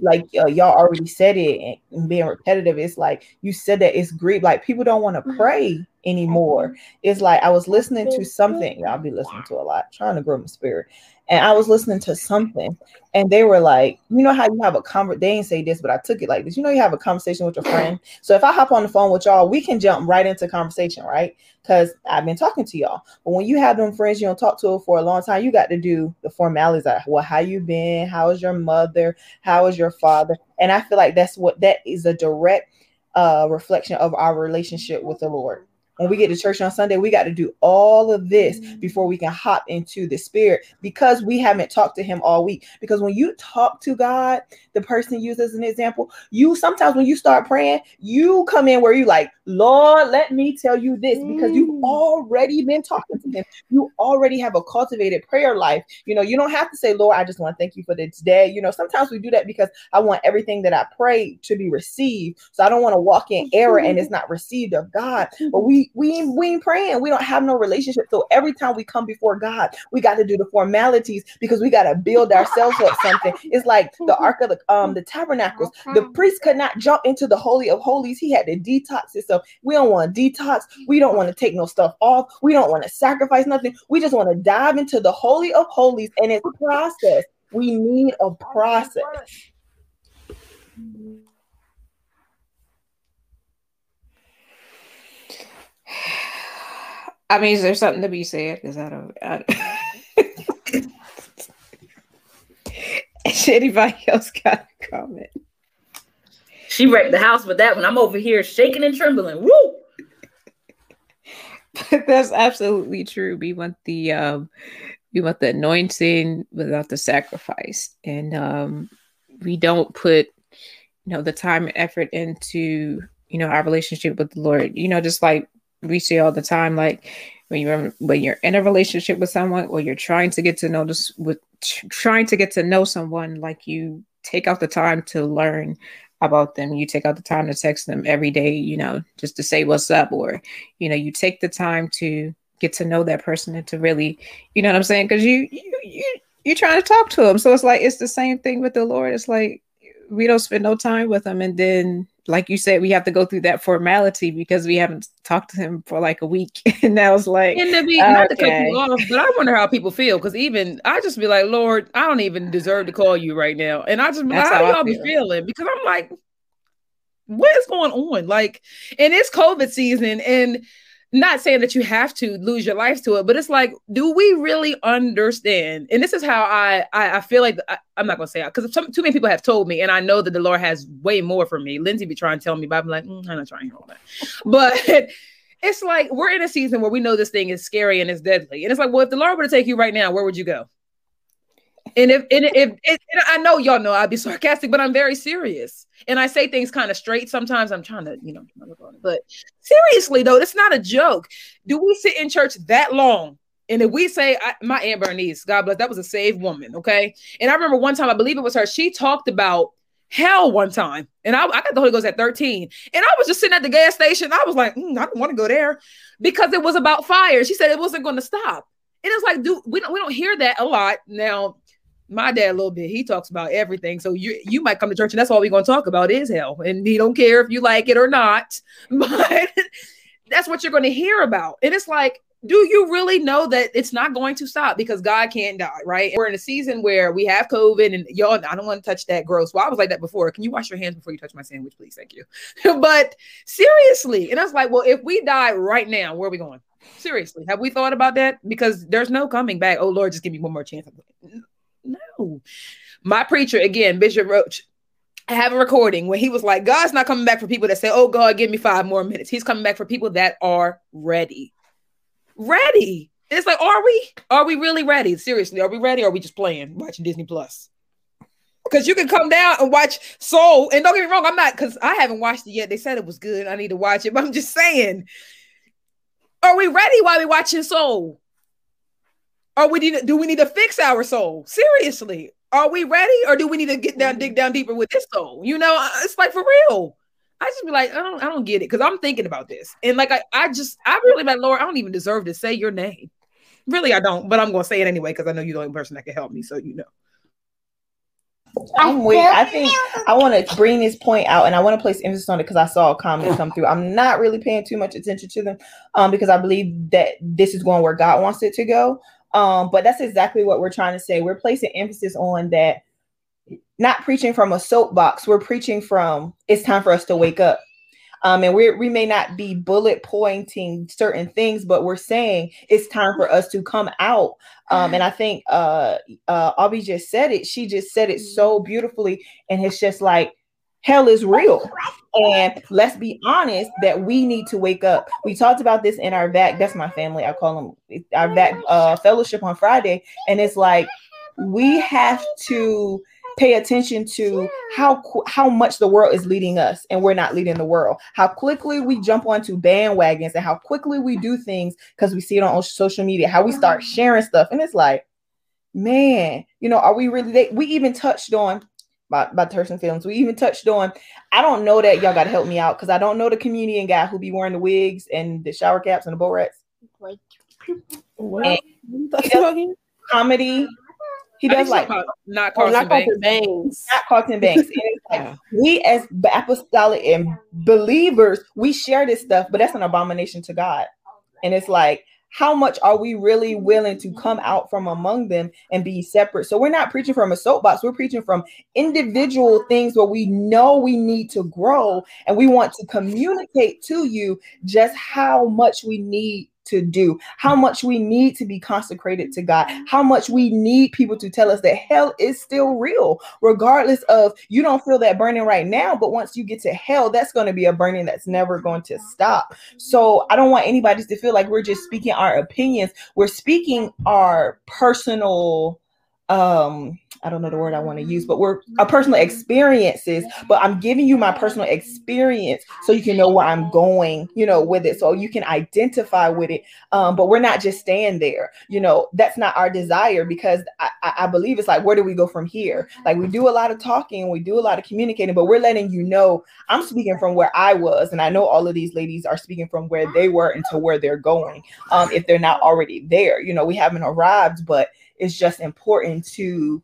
like uh, y'all already said it and being repetitive it's like you said that it's grief. Like people don't want to pray anymore. It's like i was listening to something. I'll be listening to a lot. Trying to grow my spirit and I was listening to something, and they were like, you know how you have a conversation. They didn't say this, but I took it like this. You know, you have a conversation with your friend. So if I hop on the phone with y'all, we can jump right into conversation, right? Because I've been talking to y'all. But when you have them friends you don't talk to for a long time, you got to do the formalities. Like, well, how you been? How is your mother? How is your father? And I feel like that's what that is a direct uh reflection of our relationship with the Lord when we get to church on Sunday, we got to do all of this mm-hmm. before we can hop into the spirit because we haven't talked to him all week. Because when you talk to God, the person used as an example, you sometimes when you start praying, you come in where you like, Lord, let me tell you this because you've mm. already been talking to him. You already have a cultivated prayer life. You know, you don't have to say, Lord, I just want to thank you for this day. You know, sometimes we do that because I want everything that I pray to be received. So I don't want to walk in error and it's not received of God. But we we ain't, we ain't praying. We don't have no relationship. So every time we come before God, we got to do the formalities because we got to build ourselves up something. It's like the Ark of the um the tabernacles. The priest could not jump into the holy of holies. He had to detox himself. We don't want to detox. We don't want to take no stuff off. We don't want to sacrifice nothing. We just want to dive into the holy of holies and it's a process. We need a process. I mean, is there something to be said? Because I don't. I, anybody else got a comment? She wrecked the house with that one. I'm over here shaking and trembling. Woo! But that's absolutely true. We want the um, we want the anointing without the sacrifice, and um, we don't put you know the time and effort into you know our relationship with the Lord. You know, just like we see all the time like when you're when you're in a relationship with someone or you're trying to get to know this with trying to get to know someone like you take out the time to learn about them. You take out the time to text them every day you know just to say what's up or you know you take the time to get to know that person and to really you know what i'm saying? Because you you, you you're trying to talk to them so it's like it's the same thing with the lord. It's like we don't spend no time with them and then like you said, we have to go through that formality because we haven't talked to him for like a week. and that was like, and to be okay. not to cut you off, but I wonder how people feel because even I just be like, Lord, I don't even deserve to call you right now, and I just like, how, how y'all feel. be feeling? Because I'm like, what is going on? Like, and it's COVID season, and not saying that you have to lose your life to it, but it's like, do we really understand? And this is how I I, I feel like I, am not gonna say because too many people have told me, and I know that the Lord has way more for me. Lindsay be trying to tell me, but I'm like, mm, I'm not trying to hear all that. But it's like we're in a season where we know this thing is scary and it's deadly, and it's like, well, if the Lord were to take you right now, where would you go? And if and if, I know y'all know I'd be sarcastic, but I'm very serious. And I say things kind of straight. Sometimes I'm trying to, you know, but seriously though, it's not a joke. Do we sit in church that long? And if we say I, my Aunt Bernice, God bless, that was a saved woman, okay. And I remember one time, I believe it was her. She talked about hell one time, and I, I got the Holy Ghost at 13, and I was just sitting at the gas station. I was like, mm, I don't want to go there because it was about fire. She said it wasn't going to stop. And it's like, dude, we don't we don't hear that a lot now my dad a little bit. He talks about everything. So you you might come to church and that's all we're gonna talk about is hell. And he don't care if you like it or not, but that's what you're gonna hear about. And it's like, do you really know that it's not going to stop because God can't die, right? We're in a season where we have COVID and y'all, I don't want to touch that gross. Well, I was like that before. Can you wash your hands before you touch my sandwich, please? Thank you. but seriously, and I was like, well, if we die right now, where are we going? Seriously, have we thought about that? Because there's no coming back. Oh Lord, just give me one more chance. My preacher, again, Bishop Roach, I have a recording when he was like, God's not coming back for people that say, Oh God, give me five more minutes. He's coming back for people that are ready. Ready. it's like, are we? Are we really ready? Seriously, are we ready? Are we just playing, watching Disney Plus? Because you can come down and watch Soul. And don't get me wrong, I'm not because I haven't watched it yet. They said it was good. I need to watch it, but I'm just saying, are we ready while we watching Soul? Are we need to, do we need to fix our soul? Seriously, are we ready, or do we need to get down, dig down deeper with this soul? You know, it's like for real. I just be like, I don't, I don't get it because I'm thinking about this, and like I, I just, I really like, Lord, I don't even deserve to say your name. Really, I don't, but I'm gonna say it anyway because I know you're the only person that can help me, so you know. I'm with. I think I want to bring this point out, and I want to place emphasis on it because I saw a comment come through. I'm not really paying too much attention to them, um, because I believe that this is going where God wants it to go. Um, but that's exactly what we're trying to say. We're placing emphasis on that, not preaching from a soapbox. We're preaching from it's time for us to wake up. Um, and we we may not be bullet pointing certain things, but we're saying it's time for us to come out. Um, and I think uh, uh, Abby just said it. She just said it so beautifully, and it's just like hell is real. And let's be honest that we need to wake up. We talked about this in our VAC. That's my family. I call them our VAC uh, fellowship on Friday. And it's like we have to pay attention to how how much the world is leading us and we're not leading the world how quickly we jump onto bandwagons and how quickly we do things because we see it on social media how we start sharing stuff and it's like man you know are we really they, we even touched on about, about Thurston Films. We even touched on, I don't know that y'all got to help me out because I don't know the comedian guy who be wearing the wigs and the shower caps and the bow rats. comedy. He does like not Carlton, oh, not Banks. Banks. Not Carlton Banks. like, yeah. We as apostolic and believers, we share this stuff, but that's an abomination to God. And it's like how much are we really mm-hmm. willing to come mm-hmm. out from among them and be separate? So we're not preaching from a soapbox, we're preaching from individual things where we know we need to grow and we want to communicate to you just how much we need to do, how much we need to be consecrated to God, how much we need people to tell us that hell is still real, regardless of you don't feel that burning right now, but once you get to hell, that's going to be a burning that's never going to stop. So I don't want anybody to feel like we're just speaking our opinions, we're speaking our personal um I don't know the word I want to use, but we're our personal experiences. But I'm giving you my personal experience so you can know where I'm going, you know, with it, so you can identify with it. Um, but we're not just staying there, you know. That's not our desire because I, I believe it's like where do we go from here? Like we do a lot of talking, and we do a lot of communicating, but we're letting you know I'm speaking from where I was, and I know all of these ladies are speaking from where they were into where they're going. Um, if they're not already there, you know, we haven't arrived, but it's just important to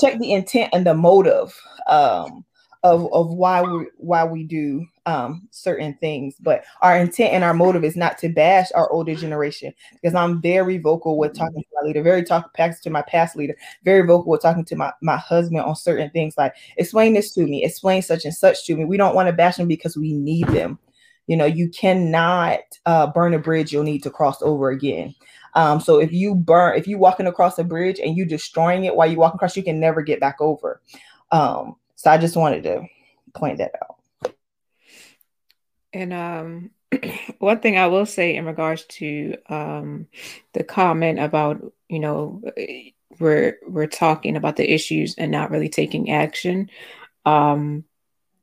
check the intent and the motive um, of of why we why we do um, certain things. But our intent and our motive is not to bash our older generation because I'm very vocal with talking to my leader, very talk to my past leader, very vocal with talking to my my husband on certain things like explain this to me, explain such and such to me. We don't want to bash them because we need them. You know, you cannot uh, burn a bridge you'll need to cross over again. Um, so if you burn, if you walking across a bridge and you destroying it while you walk across, you can never get back over. Um, so I just wanted to point that out. And um, one thing I will say in regards to um, the comment about you know we're we're talking about the issues and not really taking action. Um,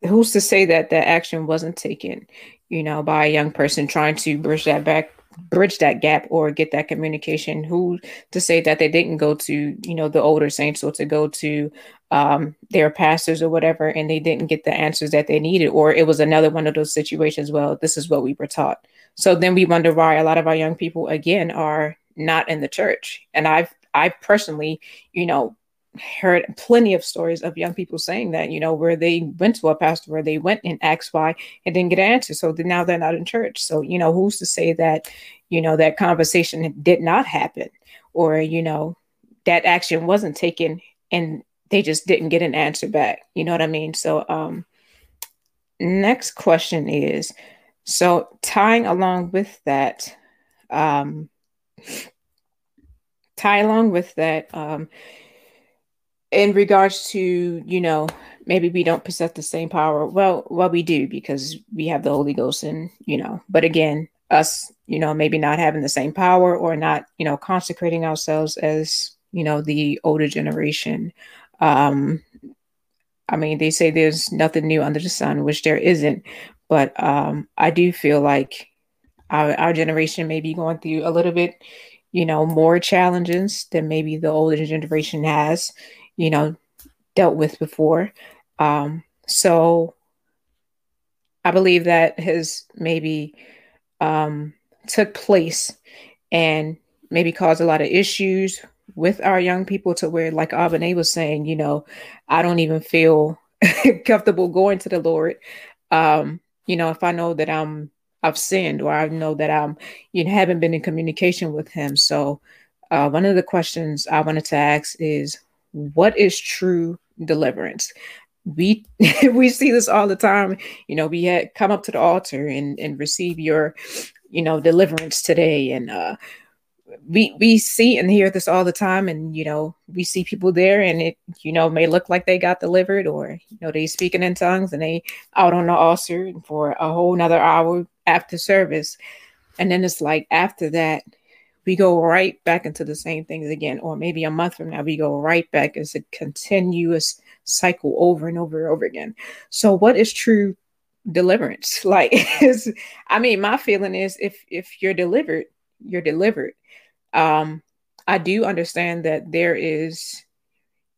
who's to say that that action wasn't taken, you know, by a young person trying to bridge that back bridge that gap or get that communication. Who to say that they didn't go to you know the older saints or to go to um, their pastors or whatever and they didn't get the answers that they needed or it was another one of those situations well this is what we were taught. So then we wonder why a lot of our young people again are not in the church. And i've i personally you know heard plenty of stories of young people saying that, you know, where they went to a pastor, where they went and asked why and didn't get an answer. So now they're not in church. So, you know, who's to say that, you know, that conversation did not happen or, you know, that action wasn't taken and they just didn't get an answer back. You know what I mean? So, um, next question is so tying along with that, um, tie along with that, um, in regards to you know maybe we don't possess the same power. Well well we do because we have the holy ghost and you know but again us you know maybe not having the same power or not you know consecrating ourselves as you know the older generation. Um i mean they say there's nothing new under the sun which there isn't but um i do feel like our, our generation may be going through a little bit you know more challenges than maybe the older generation has you know, dealt with before. Um, so I believe that has maybe um, took place and maybe caused a lot of issues with our young people to where, like Abane was saying, you know, I don't even feel comfortable going to the Lord. Um, you know, if I know that I'm I've sinned or I know that I'm you know haven't been in communication with him. So uh, one of the questions I wanted to ask is what is true deliverance? We we see this all the time. You know we had come up to the altar and and receive your you know deliverance today. And uh we we see and hear this all the time. And you know we see people there and it you know may look like they got delivered or you know they speaking in tongues and they out on the altar for a whole nother hour after service. And then it's like after that we go right back into the same things again, or maybe a month from now, we go right back as a continuous cycle over and over and over again. So, what is true deliverance? Like, is I mean, my feeling is if if you're delivered, you're delivered. Um, I do understand that there is,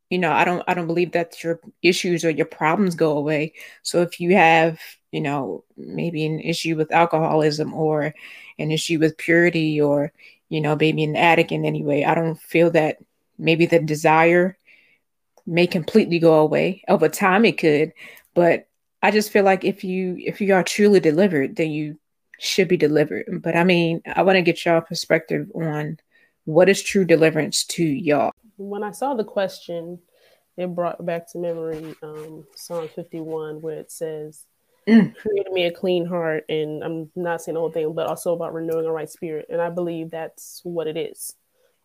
you know, I don't I don't believe that your issues or your problems go away. So if you have, you know, maybe an issue with alcoholism or an issue with purity or you know, maybe an addict in any way. I don't feel that maybe the desire may completely go away. Over time it could, but I just feel like if you if you are truly delivered, then you should be delivered. But I mean, I want to get y'all perspective on what is true deliverance to y'all. When I saw the question, it brought back to memory um, Psalm 51, where it says, mm. created me a clean heart and i'm not saying the whole thing but also about renewing a right spirit and i believe that's what it is.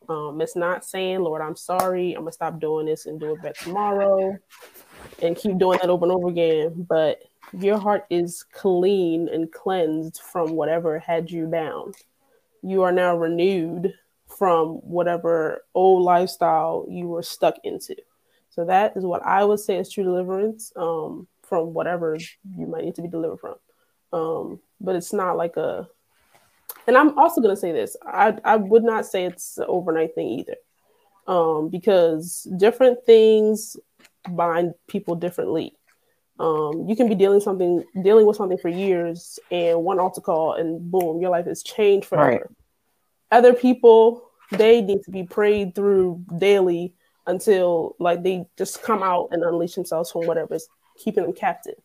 Um, it's not saying lord i'm sorry i'm gonna stop doing this and do it back tomorrow and keep doing that over and over again but your heart is clean and cleansed from whatever had you bound you are now renewed from whatever old lifestyle you were stuck into. So that is what i would say is true deliverance. Um, from whatever you might need to be delivered from. Um, but it's not like a and I'm also gonna say this. I I would not say it's an overnight thing either. Um, because different things bind people differently. Um, you can be dealing something dealing with something for years and one altar call and boom, your life has changed forever. Right. Other people, they need to be prayed through daily until like they just come out and unleash themselves from whatever's keeping them captive.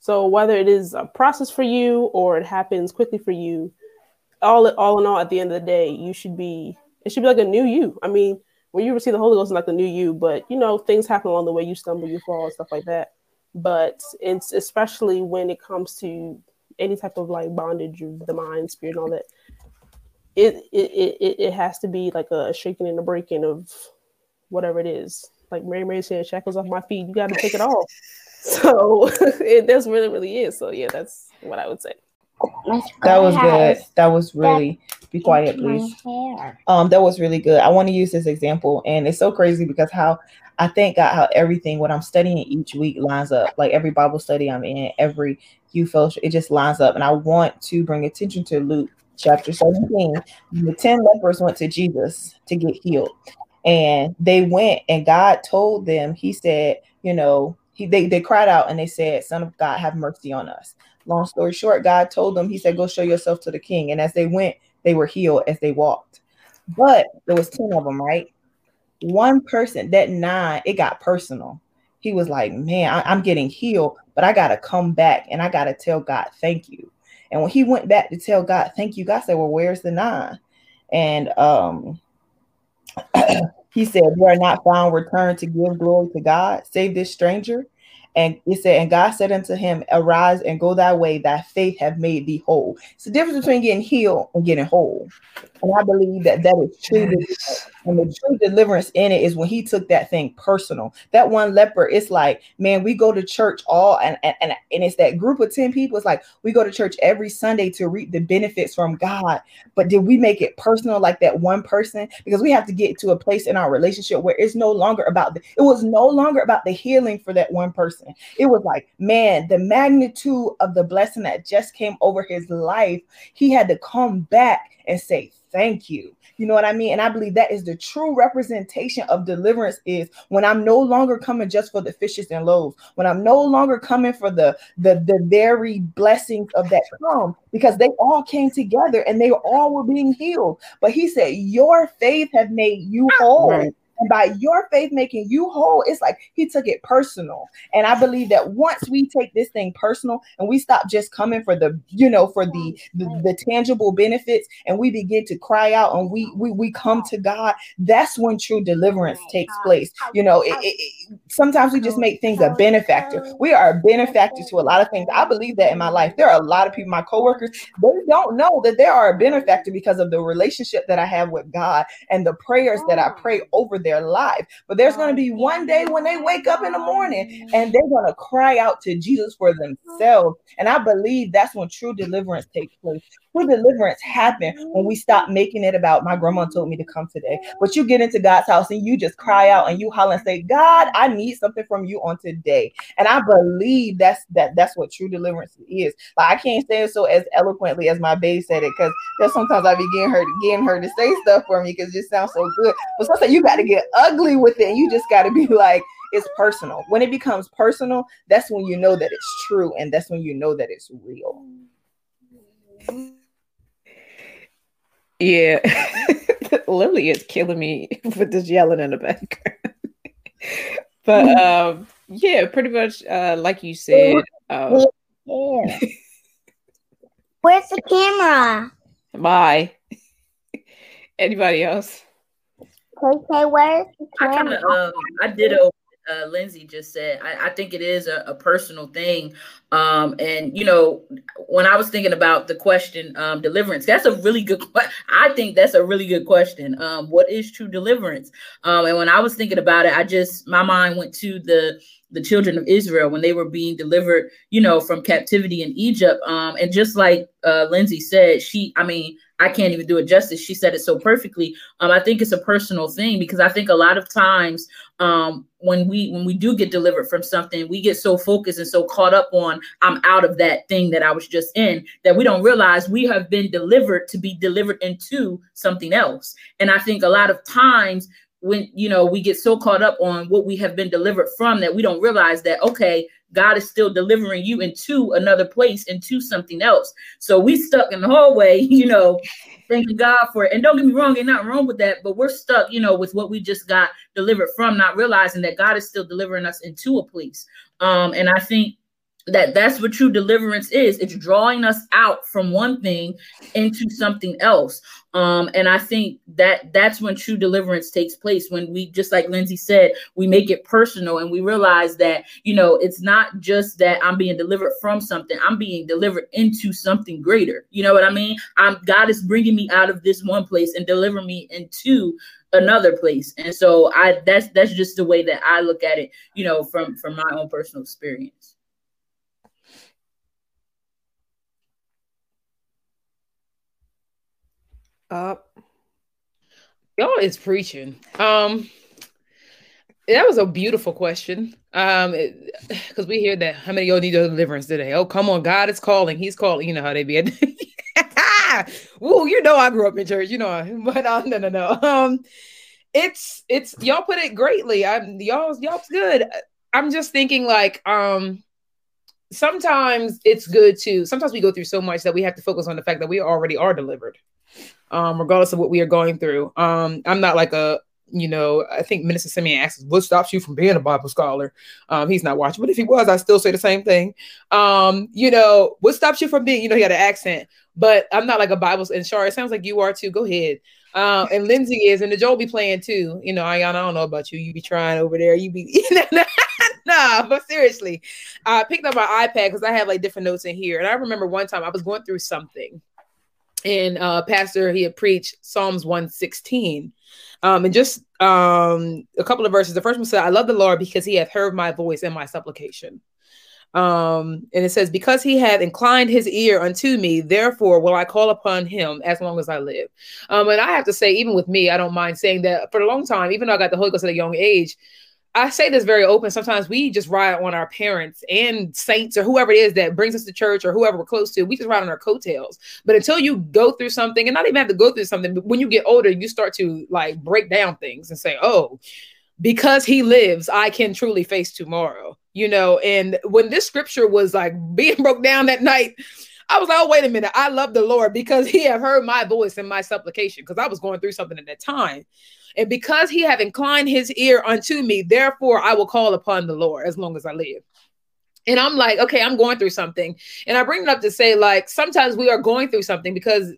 So whether it is a process for you or it happens quickly for you, all all in all, at the end of the day, you should be it should be like a new you. I mean, when you receive the Holy Ghost, it's like a new you, but you know things happen along the way. You stumble, you fall, and stuff like that. But it's especially when it comes to any type of like bondage of the mind, spirit, and all that. It it it it has to be like a shaking and a breaking of whatever it is. Like Mary Mary said, shackles off my feet. You got to take it off. So it that's really, really is. So yeah, that's what I would say. That was good. That was really Be quiet, please. Um, that was really good. I want to use this example, and it's so crazy because how I thank God how everything what I'm studying each week lines up. Like every Bible study I'm in, every youth fellowship, it just lines up. And I want to bring attention to Luke chapter 17. The 10 lepers went to Jesus to get healed. And they went and God told them, He said, you know, he they, they cried out and they said, Son of God, have mercy on us. Long story short, God told them, He said, Go show yourself to the king. And as they went, they were healed as they walked. But there was 10 of them, right? One person, that nine, it got personal. He was like, Man, I, I'm getting healed, but I gotta come back and I gotta tell God, thank you. And when he went back to tell God, thank you, God said, Well, where's the nine? And um he said, We are not found returned to give glory to God, save this stranger. And it said, and God said unto him, Arise and go thy way, thy faith have made thee whole. It's the difference between getting healed and getting whole. And I believe that that is true. Yes. And the true deliverance in it is when he took that thing personal. That one leper, it's like, man, we go to church all and, and, and, and it's that group of 10 people. It's like we go to church every Sunday to reap the benefits from God. But did we make it personal like that one person? Because we have to get to a place in our relationship where it's no longer about the, it was no longer about the healing for that one person. It was like, man, the magnitude of the blessing that just came over his life, he had to come back and say, thank you. You know what I mean? And I believe that is the true representation of deliverance is when I'm no longer coming just for the fishes and loaves, when I'm no longer coming for the the, the very blessings of that come, because they all came together and they all were being healed. But he said, Your faith have made you whole. Right. And by your faith making you whole, it's like he took it personal. And I believe that once we take this thing personal and we stop just coming for the, you know, for the the, the tangible benefits and we begin to cry out and we we, we come to God, that's when true deliverance takes place. You know, it, it, sometimes we just make things a benefactor. We are a benefactor to a lot of things. I believe that in my life. There are a lot of people, my coworkers, they don't know that they are a benefactor because of the relationship that I have with God and the prayers that I pray over them their life. But there's going to be one day when they wake up in the morning and they're going to cry out to Jesus for themselves. And I believe that's when true deliverance takes place. True deliverance happen when we stop making it about my grandma told me to come today. But you get into God's house and you just cry out and you holler and say, God, I need something from you on today. And I believe that's that that's what true deliverance is. Like I can't say it so as eloquently as my babe said it because sometimes I be getting her getting her to say stuff for me because it just sounds so good. But sometimes you got to get ugly with it and you just got to be like it's personal. When it becomes personal, that's when you know that it's true and that's when you know that it's real. Yeah. Lily is killing me with this yelling in the background. but um yeah, pretty much uh like you said. Um, Where's the camera? Bye. Anybody else? The camera? I kind of um I did a uh, Lindsay just said. I, I think it is a, a personal thing. Um, and you know, when I was thinking about the question, um, deliverance, that's a really good. I think that's a really good question. Um, what is true deliverance? Um, and when I was thinking about it, I just my mind went to the the children of Israel when they were being delivered, you know, from captivity in Egypt. Um, and just like uh, Lindsay said, she, I mean, I can't even do it justice. She said it so perfectly. Um, I think it's a personal thing because I think a lot of times um, when we when we do get delivered from something, we get so focused and so caught up on I'm out of that thing that I was just in that we don't realize we have been delivered to be delivered into something else. And I think a lot of times when you know we get so caught up on what we have been delivered from that we don't realize that okay god is still delivering you into another place into something else. So we stuck in the hallway you know thanking god for it. And don't get me wrong ain't nothing wrong with that but we're stuck you know with what we just got delivered from not realizing that god is still delivering us into a place. Um and i think that that's what true deliverance is. It's drawing us out from one thing into something else. Um and i think that that's when true deliverance takes place. When we just like lindsay said we make it personal and we realize that you know it's not just that i'm being delivered from something. I'm being delivered into something greater. You know what i mean? I'm god is bringing me out of this one place and delivering me into another place. And so i that's that's just the way that i look at it you know from from my own personal experience Up. Y'all is preaching. Um, that was a beautiful question. Um, because we hear that how many y'all need deliverance today? Oh, come on, God is calling. He's calling. You know how they be. Woo, you know I grew up in church. You know, but uh, no, no, no. Um, it's it's y'all put it greatly. I'm y'all y'all's good. I'm just thinking like um sometimes it's good to sometimes we go through so much that we have to focus on the fact that we already are delivered um regardless of what we are going through um i'm not like a you know i think minister simeon asks what stops you from being a bible scholar um he's not watching but if he was i still say the same thing um you know what stops you from being you know he had an accent but i'm not like a bible and Shar, it sounds like you are too go ahead um, and Lindsay is, and the Joel be playing too. You know, Ayana, I don't know about you. You be trying over there. You be nah, but seriously, I picked up my iPad because I have like different notes in here. And I remember one time I was going through something, and uh, Pastor he had preached Psalms 116. Um, and just um a couple of verses. The first one said, I love the Lord because he hath heard my voice and my supplication. Um, and it says, Because he hath inclined his ear unto me, therefore will I call upon him as long as I live. Um, and I have to say, even with me, I don't mind saying that for a long time, even though I got the Holy Ghost at a young age, I say this very open. Sometimes we just ride on our parents and saints or whoever it is that brings us to church or whoever we're close to. We just ride on our coattails. But until you go through something, and not even have to go through something, but when you get older, you start to like break down things and say, "Oh, because he lives, I can truly face tomorrow." You know. And when this scripture was like being broke down that night, I was like, "Oh, wait a minute! I love the Lord because He have heard my voice and my supplication." Because I was going through something at that time. And because he have inclined his ear unto me, therefore I will call upon the Lord as long as I live. And I'm like, okay, I'm going through something. And I bring it up to say, like, sometimes we are going through something because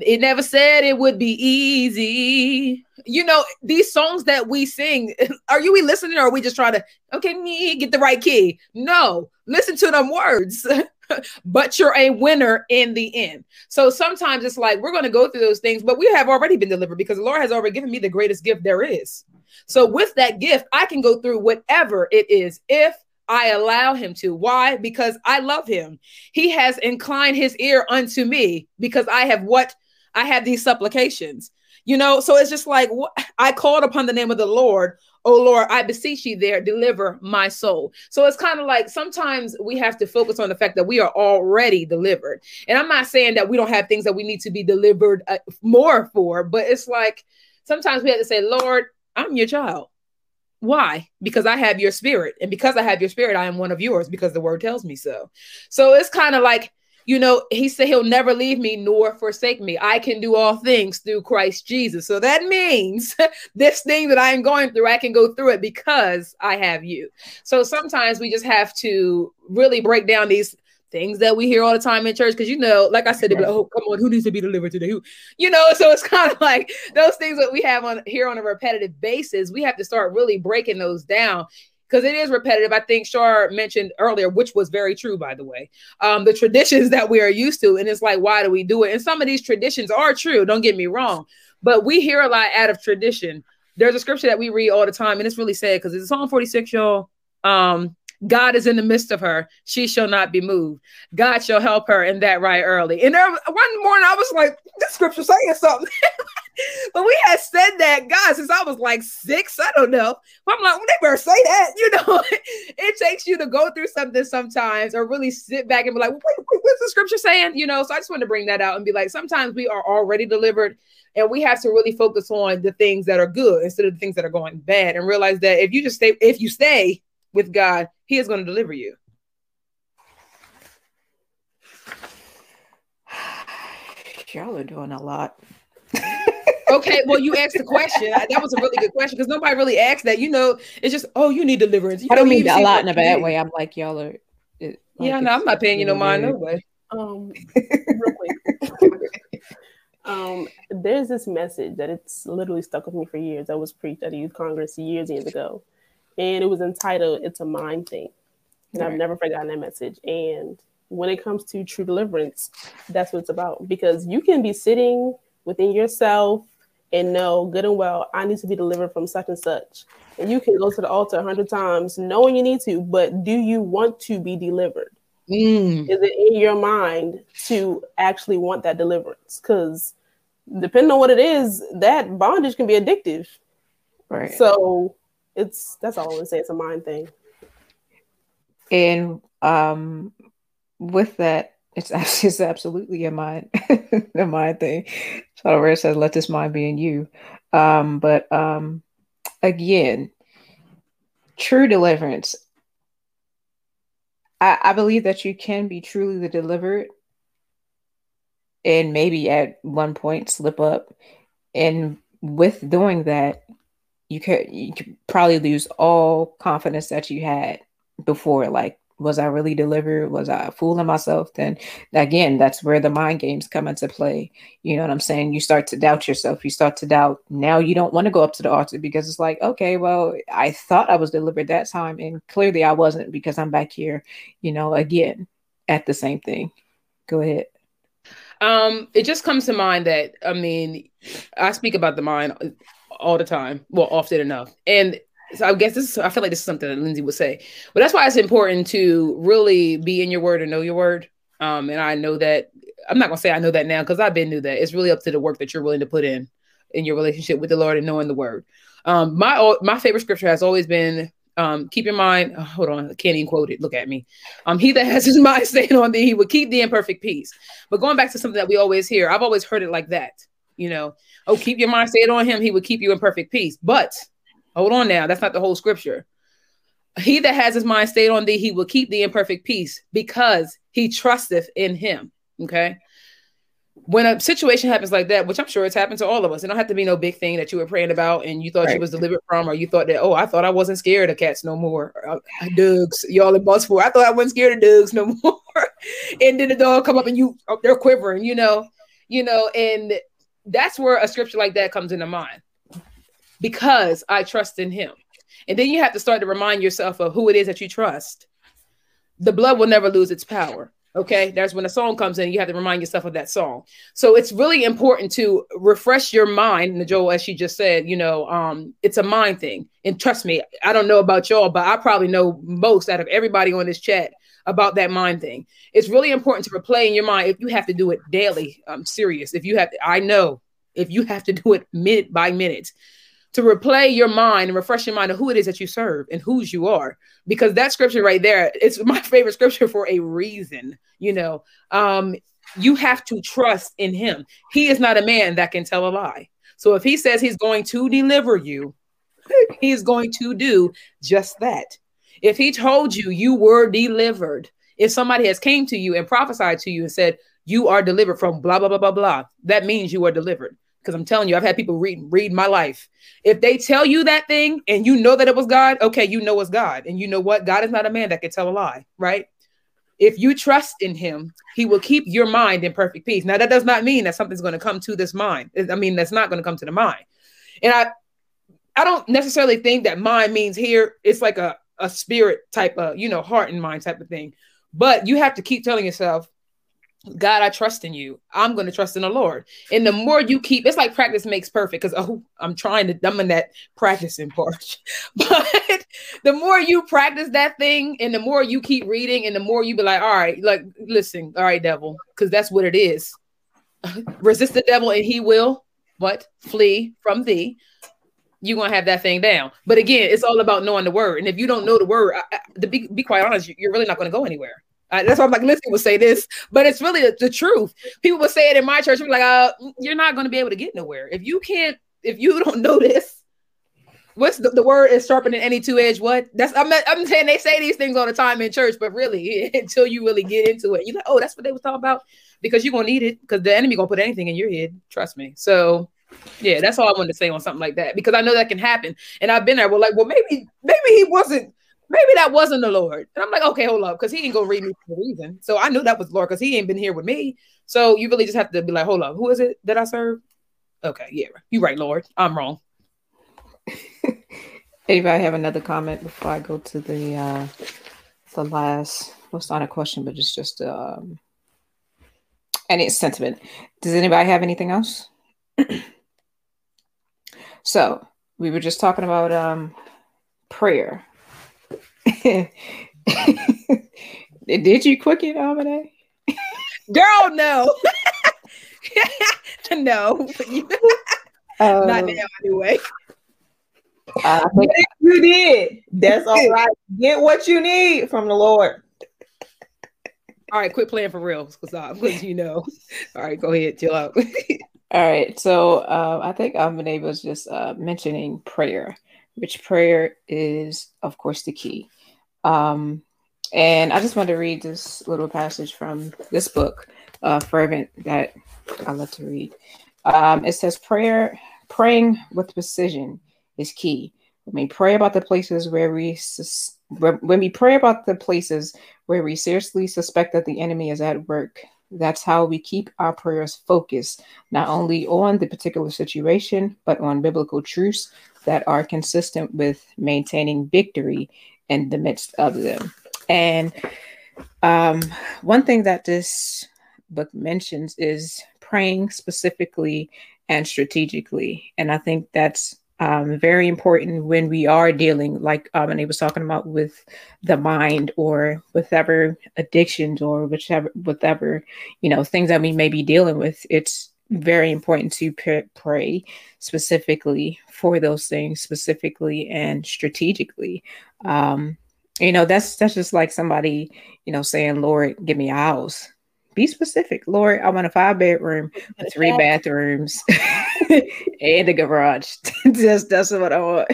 it never said it would be easy. You know, these songs that we sing, are you we listening or are we just trying to, okay, me get the right key? No, listen to them words. but you're a winner in the end. So sometimes it's like we're going to go through those things, but we have already been delivered because the Lord has already given me the greatest gift there is. So with that gift, I can go through whatever it is if I allow him to. Why? Because I love him. He has inclined his ear unto me because I have what I have these supplications. You know, so it's just like I called upon the name of the Lord Oh Lord, I beseech you there, deliver my soul. So it's kind of like sometimes we have to focus on the fact that we are already delivered. And I'm not saying that we don't have things that we need to be delivered uh, more for, but it's like sometimes we have to say, Lord, I'm your child. Why? Because I have your spirit. And because I have your spirit, I am one of yours because the word tells me so. So it's kind of like you know, he said he'll never leave me nor forsake me. I can do all things through Christ Jesus. So that means this thing that I am going through, I can go through it because I have you. So sometimes we just have to really break down these things that we hear all the time in church because you know like i said like, oh come on who needs to be delivered today who you know so it's kind of like those things that we have on here on a repetitive basis we have to start really breaking those down because it is repetitive. I think Shar mentioned earlier, which was very true, by the way, um, the traditions that we are used to. And it's like, why do we do it? And some of these traditions are true, don't get me wrong, but we hear a lot out of tradition. There's a scripture that we read all the time, and it's really sad because it's Psalm 46, y'all. Um, God is in the midst of her. She shall not be moved. God shall help her in that right early. And there, one morning I was like, the scripture saying something. but we had said that, God, since I was like six. I don't know. But I'm like, well, they better say that. You know, it takes you to go through something sometimes or really sit back and be like, wait, wait, what's the scripture saying? You know, so I just want to bring that out and be like, sometimes we are already delivered and we have to really focus on the things that are good instead of the things that are going bad and realize that if you just stay, if you stay with God, He is going to deliver you. Y'all are doing a lot. Okay, well, you asked the question. That was a really good question because nobody really asked that. You know, it's just, oh, you need deliverance. You I don't know, mean a lot in a bad way. I'm like, y'all are. It, like yeah, no, I'm not paying you no mind, no way. Um, real quick. um, there's this message that it's literally stuck with me for years. That was preached at a youth congress years, and years ago and it was entitled "It's a Mind Thing," and right. I've never forgotten that message. And when it comes to true deliverance, that's what it's about. Because you can be sitting within yourself and know good and well, I need to be delivered from such and such. And you can go to the altar a hundred times knowing you need to, but do you want to be delivered? Mm. Is it in your mind to actually want that deliverance? Because depending on what it is, that bondage can be addictive. Right. So it's that's all I want to say. It's a mind thing. And um, with that, it's it's absolutely a mind a mind thing. So where it says, "Let this mind be in you." Um, but um, again, true deliverance. I, I believe that you can be truly the delivered, and maybe at one point slip up, and with doing that, you could you could probably lose all confidence that you had before like was I really delivered? Was I fooling myself? Then again, that's where the mind games come into play. You know what I'm saying? You start to doubt yourself. You start to doubt. Now you don't want to go up to the altar because it's like, okay, well, I thought I was delivered that time, and clearly I wasn't because I'm back here, you know, again at the same thing. Go ahead. Um, it just comes to mind that I mean, I speak about the mind all the time, well, often enough, and so I guess this is, I feel like this is something that Lindsay would say. But that's why it's important to really be in your word and know your word. Um, and I know that I'm not gonna say I know that now because I've been knew that. It's really up to the work that you're willing to put in in your relationship with the Lord and knowing the word. Um, my my favorite scripture has always been um, keep your mind. Oh, hold on, I can't even quote it. Look at me. Um, he that has his mind stayed on thee, he will keep thee in perfect peace. But going back to something that we always hear, I've always heard it like that. You know, oh, keep your mind stayed on him, he will keep you in perfect peace. But Hold on now. That's not the whole scripture. He that has his mind stayed on thee, he will keep thee in perfect peace because he trusteth in him. Okay. When a situation happens like that, which I'm sure it's happened to all of us, it don't have to be no big thing that you were praying about and you thought right. you was delivered from, or you thought that, oh, I thought I wasn't scared of cats no more. Uh, Dugs, y'all in Baltimore. I thought I wasn't scared of Dugs no more. and then the dog come up and you, oh, they're quivering, you know, you know, and that's where a scripture like that comes into mind because I trust in him. And then you have to start to remind yourself of who it is that you trust. The blood will never lose its power. Okay, that's when a song comes in. You have to remind yourself of that song. So it's really important to refresh your mind. And Joel, as she just said, you know, um, it's a mind thing. And trust me, I don't know about y'all, but I probably know most out of everybody on this chat about that mind thing. It's really important to replay in your mind if you have to do it daily. I'm serious. If you have, to, I know if you have to do it minute by minute, to replay your mind and refresh your mind of who it is that you serve and whose you are. Because that scripture right there it's my favorite scripture for a reason you know. Um you have to trust in him. He is not a man that can tell a lie. So if he says he's going to deliver you he's going to do just that. If he told you you were delivered if somebody has came to you and prophesied to you and said you are delivered from blah blah blah blah blah that means you are delivered because I'm telling you, I've had people read read my life. If they tell you that thing and you know that it was God, okay, you know it's God. And you know what? God is not a man that can tell a lie, right? If you trust in him, he will keep your mind in perfect peace. Now, that does not mean that something's going to come to this mind. I mean, that's not going to come to the mind. And I I don't necessarily think that mind means here it's like a, a spirit type of, you know, heart and mind type of thing. But you have to keep telling yourself, God, I trust in you. I'm going to trust in the Lord. And the more you keep, it's like practice makes perfect because, oh, I'm trying to, in that practicing part. but the more you practice that thing and the more you keep reading and the more you be like, all right, like, listen, all right, devil, because that's what it is. Resist the devil and he will what? Flee from thee. You're going to have that thing down. But again, it's all about knowing the word. And if you don't know the word, I, I, to be, be quite honest, you're really not going to go anywhere. Uh, that's why I'm like, Lindsay will say this, but it's really the, the truth. People will say it in my church. I'm like, uh, you're not going to be able to get nowhere if you can't. If you don't know this, what's the, the word is sharper than any two edge? What? That's I'm I'm saying they say these things all the time in church, but really until you really get into it, you're like, oh, that's what they was talking about because you're gonna need it because the enemy gonna put anything in your head. Trust me. So yeah, that's all I wanted to say on something like that because I know that can happen, and I've been there. Well, like, well, maybe maybe he wasn't maybe that wasn't the Lord. And I'm like, okay, hold up, because he ain't gonna read me for a reason. So I knew that was Lord because he ain't been here with me. So you really just have to be like, hold up, who is it that I serve? Okay, yeah, you're right, Lord. I'm wrong. Anybody have another comment before I go to the uh the last well it's not a question, but it's just um any sentiment. Does anybody have anything else? so we were just talking about um prayer Did you cook it, Amine? Girl, no. no, Um, not now anyway. Think You did. That's all right. Get what you need from the Lord. All right, quit playing for real, because you know. All right, go ahead, chill out. All right, so uh, I think Amine was just uh, mentioning prayer, which prayer is, of course, the key. Um, and I just want to read this little passage from this book, uh, Fervent, that I love to read. Um, it says, "Prayer, praying with precision is key. When we pray about the places where we sus- when we pray about the places where we seriously suspect that the enemy is at work, that's how we keep our prayers focused not only on the particular situation, but on biblical truths that are consistent with maintaining victory in the midst of them. And um, one thing that this book mentions is praying specifically and strategically. And I think that's um, very important when we are dealing, like um, and he was talking about, with the mind or whatever addictions or whichever, whatever you know things that we may be dealing with. It's very important to pray specifically for those things, specifically and strategically. Um, you know, that's that's just like somebody, you know, saying, "Lord, give me a house." Be specific, Lord. I want a five bedroom with three bathrooms and a garage. just that's what I want.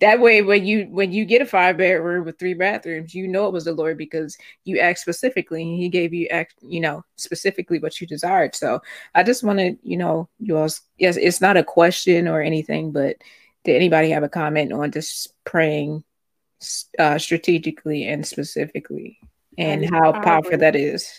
That way, when you when you get a five bedroom with three bathrooms, you know it was the Lord because you asked specifically, and He gave you, act, you know, specifically what you desired. So I just want to, you know, you all. Yes, it's not a question or anything, but did anybody have a comment on just praying uh, strategically and specifically, and how powerful that is?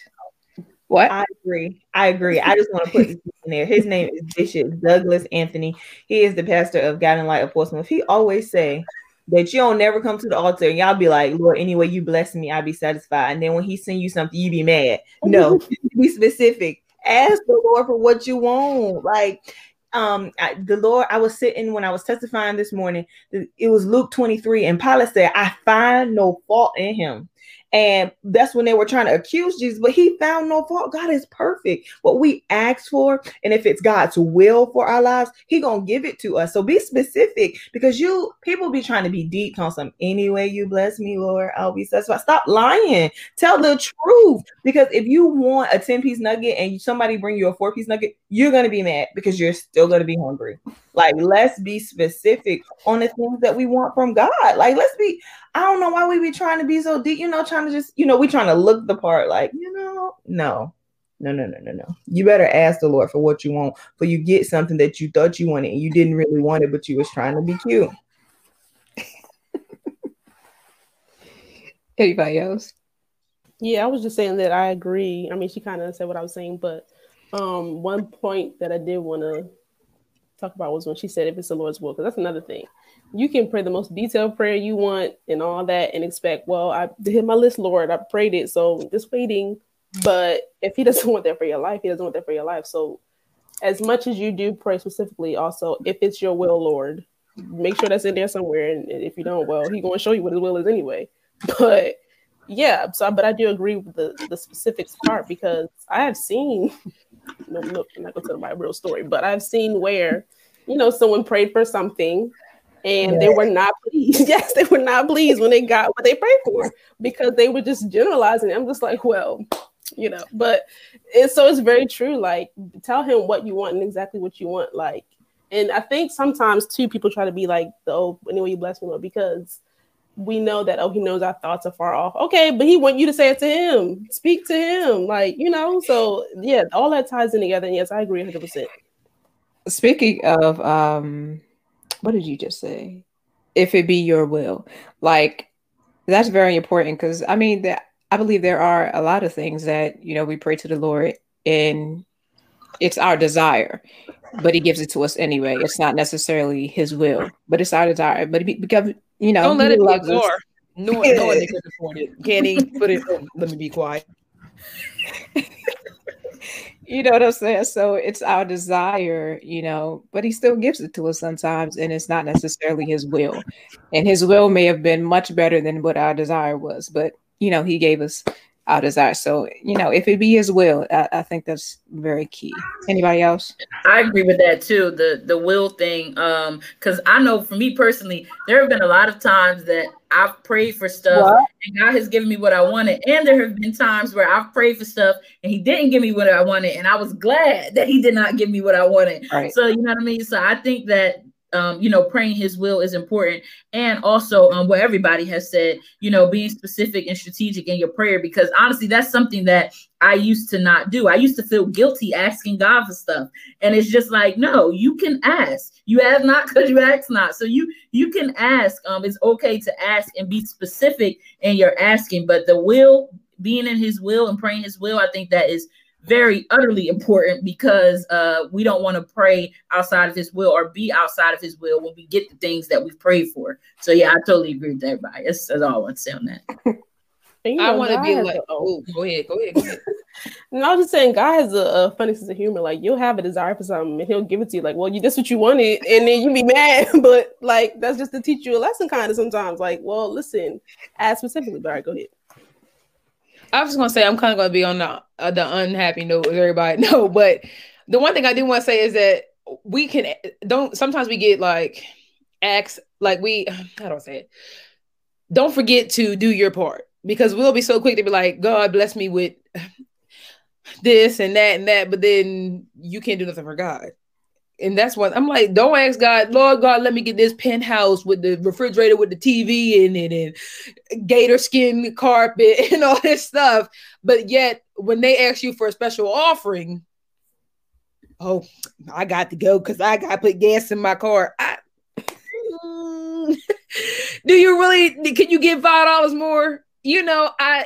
What? I agree. I agree. I just want to put this in there. His name is Bishop Douglas Anthony. He is the pastor of God and Light of Portsmouth. He always say that you don't never come to the altar and y'all be like, Lord, anyway you bless me, I'll be satisfied. And then when he send you something, you be mad. No, be specific. Ask the Lord for what you want. Like um I, the Lord, I was sitting when I was testifying this morning. It was Luke 23, and Pilate said, I find no fault in him. And that's when they were trying to accuse Jesus, but he found no fault. God is perfect. What we ask for, and if it's God's will for our lives, He gonna give it to us. So be specific because you people be trying to be deep on some. Anyway, you bless me, Lord, I'll be satisfied. Stop lying. Tell the truth. Because if you want a 10 piece nugget and somebody bring you a four piece nugget, you're gonna be mad because you're still gonna be hungry. Like, let's be specific on the things that we want from God. Like, let's be I don't know why we be trying to be so deep, you know, trying to just, you know, we trying to look the part, like, you know, no, no, no, no, no, no. You better ask the Lord for what you want, for you get something that you thought you wanted and you didn't really want it, but you was trying to be cute. Anybody else? Yeah, I was just saying that I agree. I mean, she kind of said what I was saying, but um, one point that I did want to talk about was when she said if it's the Lord's will, because that's another thing. You can pray the most detailed prayer you want and all that, and expect, well, I did my list, Lord, I prayed it, so just waiting. But if He doesn't want that for your life, He doesn't want that for your life. So, as much as you do pray specifically, also if it's your will, Lord, make sure that's in there somewhere. And if you don't, well, He going to show you what His will is anyway. But yeah, so but I do agree with the the specifics part because I have seen no, no, I'm not gonna tell my real story, but I've seen where you know someone prayed for something and they were not pleased. yes, they were not pleased when they got what they prayed for because they were just generalizing. I'm just like, well, you know, but it's so it's very true. Like, tell him what you want and exactly what you want. Like, and I think sometimes too people try to be like, oh, anyway, you bless me, Lord, because we know that oh he knows our thoughts are far off. Okay but he want you to say it to him. Speak to him like you know so yeah all that ties in together and yes i agree 100% Speaking of, um, what did you just say? If it be your will, like that's very important because I mean that I believe there are a lot of things that you know we pray to the Lord and it's our desire, but He gives it to us anyway. It's not necessarily His will, but it's our desire. But it, because you know, Don't let it be war. No, no one can afford it. Can he put it? oh, let me be quiet. you know what I'm saying? So it's our desire, you know, but he still gives it to us sometimes, and it's not necessarily his will. And his will may have been much better than what our desire was, but you know, he gave us our desires. So, you know, if it be his will, I, I think that's very key. Anybody else? I agree with that too. The the will thing. Um, because I know for me personally, there have been a lot of times that I've prayed for stuff What? and God has given me what I wanted. And there have been times where I've prayed for stuff and He didn't give me what I wanted. And I was glad that He did not give me what I wanted. Right. So you know what I mean? So I think that um, you know, praying his will is important. And also um what everybody has said, you know, being specific and strategic in your prayer, because honestly, that's something that I used to not do. I used to feel guilty asking God for stuff. And it's just like, no, you can ask. You have not because you ask not. So you you can ask. Um, it's okay to ask and be specific in your asking, but the will, being in his will and praying his will, I think that is very utterly important because uh we don't want to pray outside of his will or be outside of his will when we get the things that we've prayed for. So yeah, I totally agree with everybody. That's, that's all I want to say on that. I want to be like, a- oh. go ahead, go ahead, go ahead. No, I was just saying, God has a, a funny sense of humor. Like you'll have a desire for something, and He'll give it to you. Like, well, you this what you wanted, and then you be mad. But like that's just to teach you a lesson, kind of sometimes. Like, well, listen, ask specifically. But all right, go ahead. I was gonna say I'm kind of gonna be on the uh, the unhappy note with everybody. No, but the one thing I do want to say is that we can don't sometimes we get like acts like we I say it? Don't forget to do your part because we'll be so quick to be like, God bless me with this and that and that, but then you can't do nothing for God. And that's what I'm like, don't ask God, Lord God, let me get this penthouse with the refrigerator with the TV in it and gator skin carpet and all this stuff. But yet, when they ask you for a special offering, oh, I got to go because I got to put gas in my car. I, do you really? Can you give five dollars more? You know, I.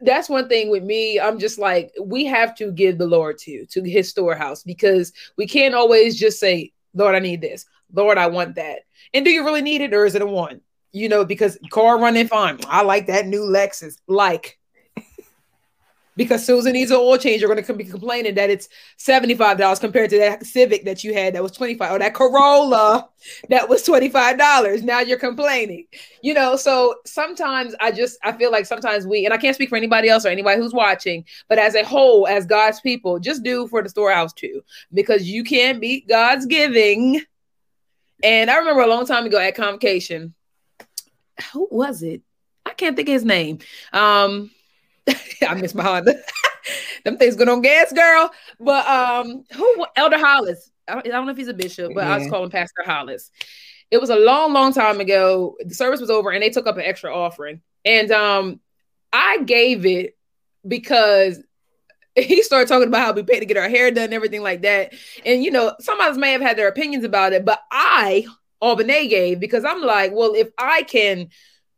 That's one thing with me. I'm just like we have to give the Lord to to His storehouse because we can't always just say, "Lord, I need this." Lord, I want that. And do you really need it, or is it a one? You know, because car running fine. I like that new Lexus. Like, because Susan needs an oil change, you're going to be complaining that it's $75 compared to that Civic that you had that was 25 or that Corolla that was $25. Now you're complaining. You know, so sometimes I just I feel like sometimes we and I can't speak for anybody else or anybody who's watching, but as a whole, as God's people, just do for the storehouse too, because you can't beat God's giving. And I remember a long time ago at convocation, who was it? I can't think of his name. Um, I miss my Honda. Them things good on gas, girl. But um, who Elder Hollis? I don't, I don't know if he's a bishop, but I was calling Pastor Hollis. It was a long, long time ago. The service was over, and they took up an extra offering, and um, I gave it because he started talking about how we pay to get our hair done and everything like that. And you know, some of us may have had their opinions about it, but I, Albany gave because I'm like, well, if I can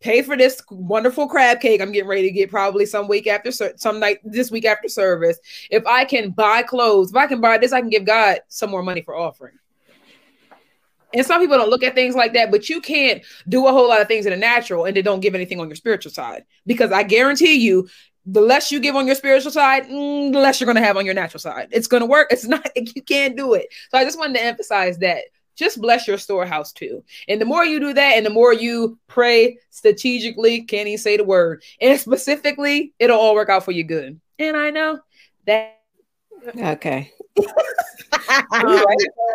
pay for this wonderful crab cake I'm getting ready to get probably some week after some night this week after service, if I can buy clothes, if I can buy this, I can give God some more money for offering. And some people don't look at things like that, but you can't do a whole lot of things in the natural and they don't give anything on your spiritual side. Because I guarantee you, the less you give on your spiritual side, mm, the less you're going to have on your natural side. It's going to work. It's not, you can't do it. So I just wanted to emphasize that. Just bless your storehouse too. And the more you do that, and the more you pray strategically, can't even say the word, and specifically, it'll all work out for you good. And I know that. Okay. Um,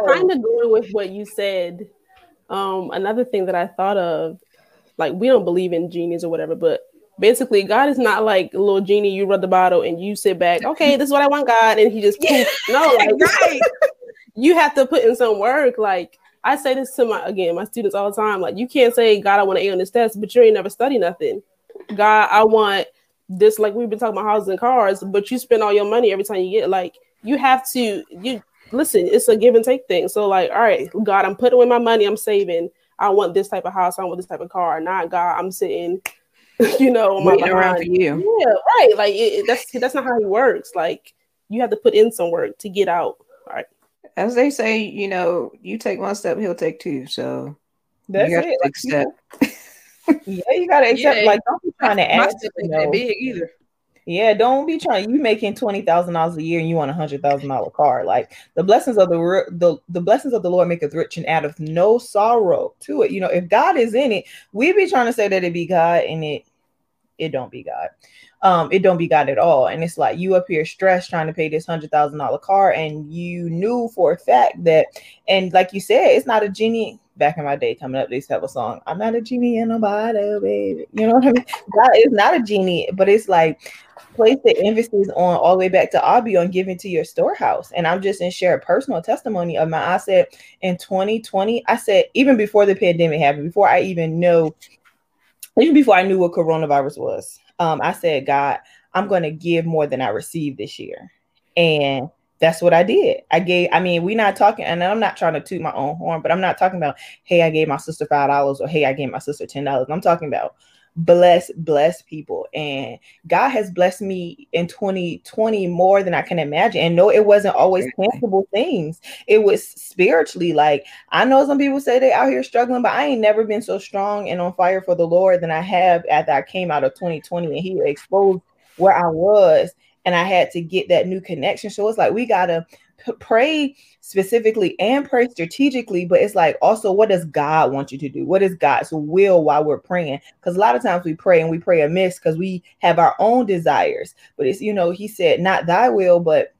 kind of going with what you said. Um, another thing that I thought of, like we don't believe in genies or whatever, but basically God is not like a little genie. You rub the bottle and you sit back. Okay, this is what I want, God, and He just poof. no, like, right. You have to put in some work. Like I say this to my again my students all the time. Like you can't say God, I want to A on this test, but you ain't never study nothing. God, I want this. Like we've been talking about houses and cars, but you spend all your money every time you get. Like you have to. You listen. It's a give and take thing. So like, all right, God, I'm putting away my money. I'm saving. I want this type of house. I want this type of car. Not God. I'm sitting. You know, on my Waiting around for you. Yeah, right. Like it, it- that's that's not how it works. Like you have to put in some work to get out. All right. As they say, you know, you take one step, he'll take two. So That's you it. to Like, accept. yeah, you gotta accept. Yeah. Like, don't be trying to My ask. step You ain't that know, big either. yeah, don't be trying. You making twenty thousand dollars a year and you want a hundred thousand dollar car. Like the blessings of the the the blessings of the Lord make maketh rich and out of no sorrow to it. You know, if God is in it, we be trying to say that it be God and it it don't be God. Um, it don't be God at all. And it's like you up here stressed trying to pay this hundred thousand dollar car, and you knew for a fact that, and like you said, it's not a genie. Back in my day, coming up, they used to have a song. I'm not a genie in a bottle, baby. You know what I mean? God is not a genie, but it's like place the emphasis on all the way back to Abby on giving to your storehouse. And I'm just in share a personal testimony of my I said in 2020, I said even before the pandemic happened, before I even know, even before I knew what coronavirus was, um, I said, God, I'm gonna give more than I received this year. And that's what I did. I gave, I mean, we're not talking, and I'm not trying to toot my own horn, but I'm not talking about, hey, I gave my sister five dollars or hey, I gave my sister ten dollars. I'm talking about bless bless people. And god has blessed me in 2020 more than i can imagine. And no it wasn't always tangible things. It was spiritually like i know some people say they out here struggling but i ain't never been so strong and on fire for the lord than i have after i came out of 2020 and he exposed where i was and i had to get that new connection. So it's like we gotta pray specifically and pray strategically, but it's like also what does God want you to do? What is God's will while we're praying? Because a lot of times we pray and we pray amiss because we have our own desires. But it's you know, he said, not thy will, but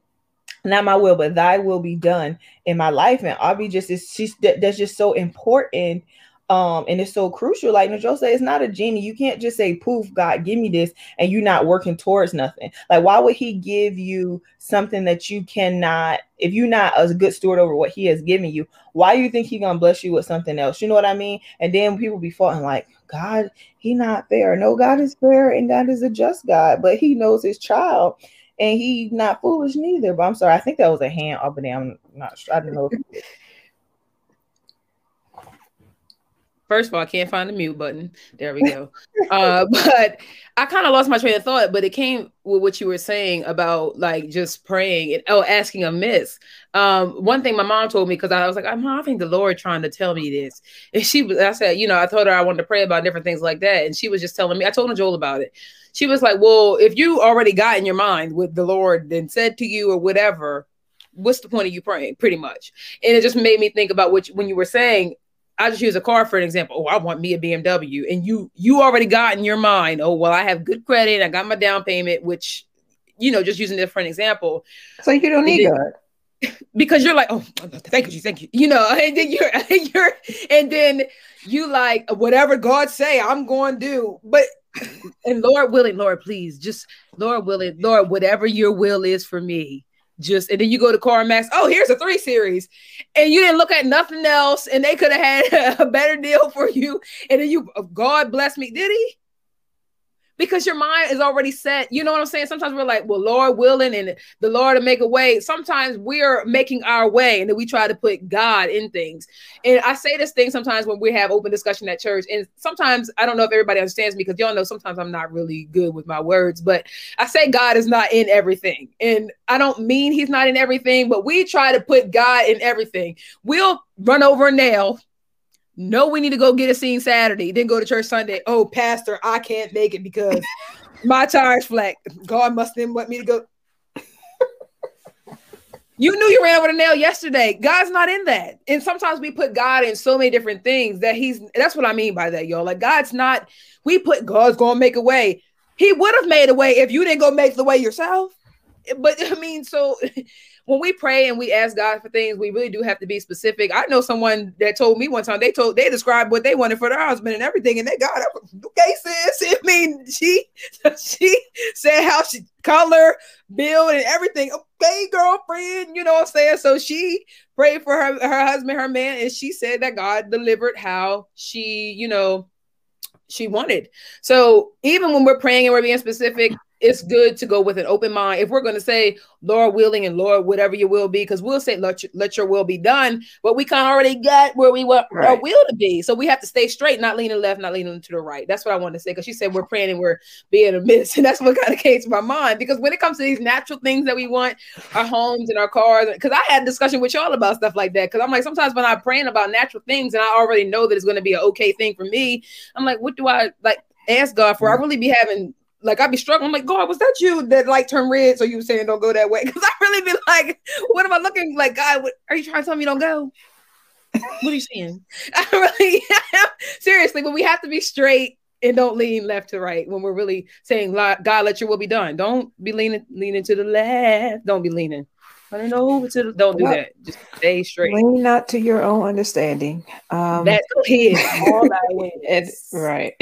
not my will, but thy will be done in my life. And Abby just is she's that, that's just so important um, and it's so crucial. Like Najo said, it's not a genie. You can't just say, poof, God, give me this, and you're not working towards nothing. Like, why would he give you something that you cannot, if you're not a good steward over what he has given you, why you think He's gonna bless you with something else? You know what I mean? And then people be falling like, God, he not fair. No, God is fair and God is a just God, but he knows his child and he not foolish neither. But I'm sorry, I think that was a hand up and I'm not sure. I don't know. First of all, I can't find the mute button. There we go. uh, but I kind of lost my train of thought, but it came with what you were saying about like just praying and oh, asking amiss. Um, one thing my mom told me because I was like, I'm I think the Lord trying to tell me this. And she was, I said, you know, I told her I wanted to pray about different things like that. And she was just telling me, I told her Joel about it. She was like, Well, if you already got in your mind with the Lord and said to you or whatever, what's the point of you praying pretty much and it just made me think about what when you were saying I just use a car for an example. Oh, I want me a BMW, and you you already got in your mind. Oh, well, I have good credit. I got my down payment, which you know, just using it for an example. So you don't need God because you're like, oh, thank you, thank you. You know, and then you're you're and then you like whatever God say, I'm going to do. But and Lord willing, Lord, please, just Lord willing, Lord, whatever your will is for me just and then you go to CarMax. Oh, here's a three series, and you didn't look at nothing else, and they could have had a better deal for you. And then you, oh, God bless me, did he? Because your mind is already set. You know what I'm saying? Sometimes we're like, well, Lord willing, and the Lord will make a way. Sometimes we're making our way, and then we try to put God in things. And I say this thing sometimes when we have open discussion at church, and sometimes I don't know if everybody understands me because y'all know sometimes I'm not really good with my words, but I say God is not in everything, and I don't mean He's not in everything, but we try to put God in everything. We'll run over a nail no, we need to go get a scene Saturday, then go to church Sunday. Oh, Pastor, I can't make it because my tire's flat. God must then want me to go. you knew you ran over the nail yesterday. God's not in that. And sometimes we put God in so many different things that he's that's what I mean by that, y'all. Like God's not, we put God's gonna make a way. He would have made a way if you didn't go make the way yourself. But I mean, so when we pray and we ask God for things, we really do have to be specific. I know someone that told me one time they told they described what they wanted for their husband and everything, and they got okay, sis. I mean, she she said how she color, build, and everything. Okay, girlfriend, you know what I'm saying? So she prayed for her her husband, her man, and she said that God delivered how she, you know, she wanted. So even when we're praying and we're being specific, it's good to go with an open mind. If we're going to say, Lord willing and Lord, whatever your will be, because we'll say, let your, let your will be done, but we kind of already got where we want right. our will to be. So we have to stay straight, not leaning left, not leaning to the right. That's what I want to say. Because she said we're praying and we're being amiss. And that's what kind of came to my mind. Because when it comes to these natural things that we want, our homes and our cars, because I had a discussion with y'all about stuff like that. Because I'm like, sometimes when I'm praying about natural things and I already know that it's going to be an okay thing for me, I'm like, what do I like? ask God for. I mm. really be having like I'd be struggling. I'm like, God, was that you that light turned red? So you were saying don't go that way? Because I really be like, what am I looking like? God, what, are you trying to tell me don't go? What are you saying? I really seriously, but we have to be straight and don't lean left to right when we're really saying, God, let your will be done. Don't be leaning leaning to the left. Don't be leaning. I don't know. Who to the, don't do well, that. Just stay straight. Lean not to your own understanding. Um, That's it. All right.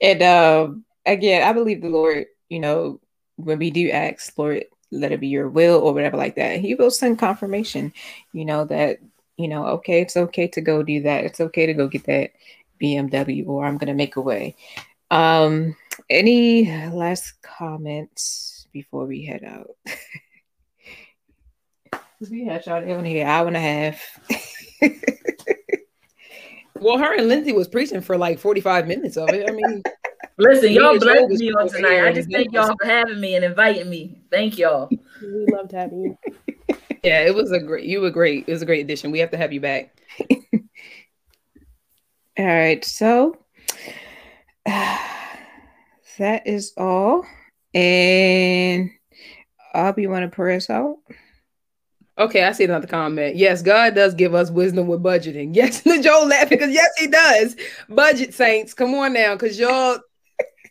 and um, again, I believe the Lord. You know, when we do ask, Lord, let it be your will or whatever like that, He will send confirmation. You know that you know, okay, it's okay to go do that. It's okay to go get that BMW or I'm going to make a way. Um, any last comments before we head out? we had y'all only an hour and a half. well, her and Lindsay was preaching for like 45 minutes of it. I mean, listen, y'all blessed me on tonight. I just thank y'all for having me and inviting me. Thank y'all. We loved having you. Yeah, it was a great, you were great. It was a great addition. We have to have you back. All right, so uh, that is all. And Aubrey, you want to pray us out? Okay, I see another comment. Yes, God does give us wisdom with budgeting. Yes, and Joe laughing because yes, he does. Budget saints, come on now, because y'all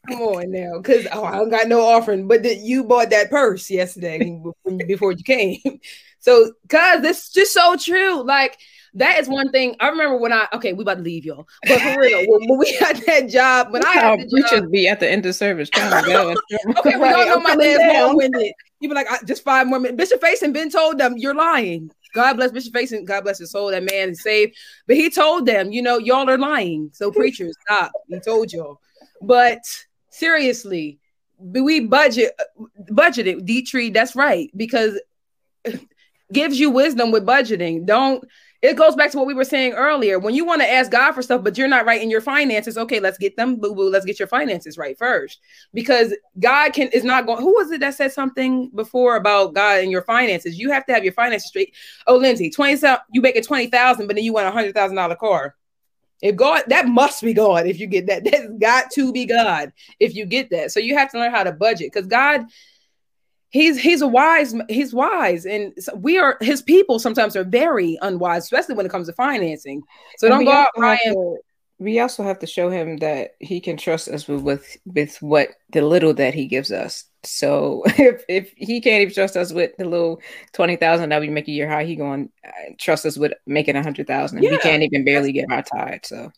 come on now, because oh, I don't got no offering, but that you bought that purse yesterday before you came. So, cause this is just so true. Like that is one thing I remember when I okay, we about to leave y'all, but for real, when, we had that job, when I had the job, should be at the end of service trying to go. okay, we all know my dad's winded. You be like, just five more minutes. Bishop Faison been told them you're lying. God bless Bishop Faison. God bless his soul. That man is saved. But he told them, you know, y'all are lying. So preachers, stop. He told y'all. But seriously, we budget budgeted D That's right because gives you wisdom with budgeting. Don't it goes back to what we were saying earlier. When you want to ask God for stuff, but you're not right in your finances, okay, let's get them boo boo. Let's get your finances right first, because God can is not going. Who was it that said something before about God and your finances? You have to have your finances straight. Oh, Lindsay, twenty you make it twenty thousand, but then you want a hundred thousand dollar car. If God, that must be God. If you get that, that's got to be God. If you get that, so you have to learn how to budget because God he's he's a wise he's wise and we are his people sometimes are very unwise especially when it comes to financing so don't go out buying we also have to show him that he can trust us with, with with what the little that he gives us so if if he can't even trust us with the little 20,000 that we make a year high he going to uh, trust us with making a hundred thousand yeah. we can't even barely get our tithe so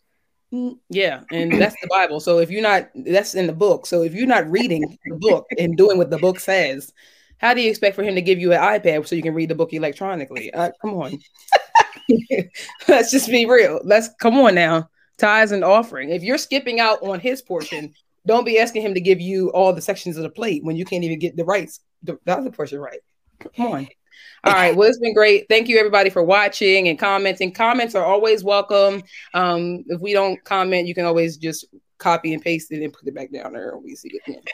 mm, yeah, and that's the Bible. So if you're not, that's in the book. So if you're not reading the book and doing what the book says, how do you expect for him to give you an iPad so you can read the book electronically? Uh, come on, let's just be real. Let's come on now. Tithes and offering. If you're skipping out on his portion, don't be asking him to give you all the sections of the plate when you can't even get the rights, the, the other portion right. Come on. All right. Well, it's been great. Thank you, everybody, for watching and commenting. Comments are always welcome. Um, if we don't comment, you can always just copy and paste it and put it back down there. We see it.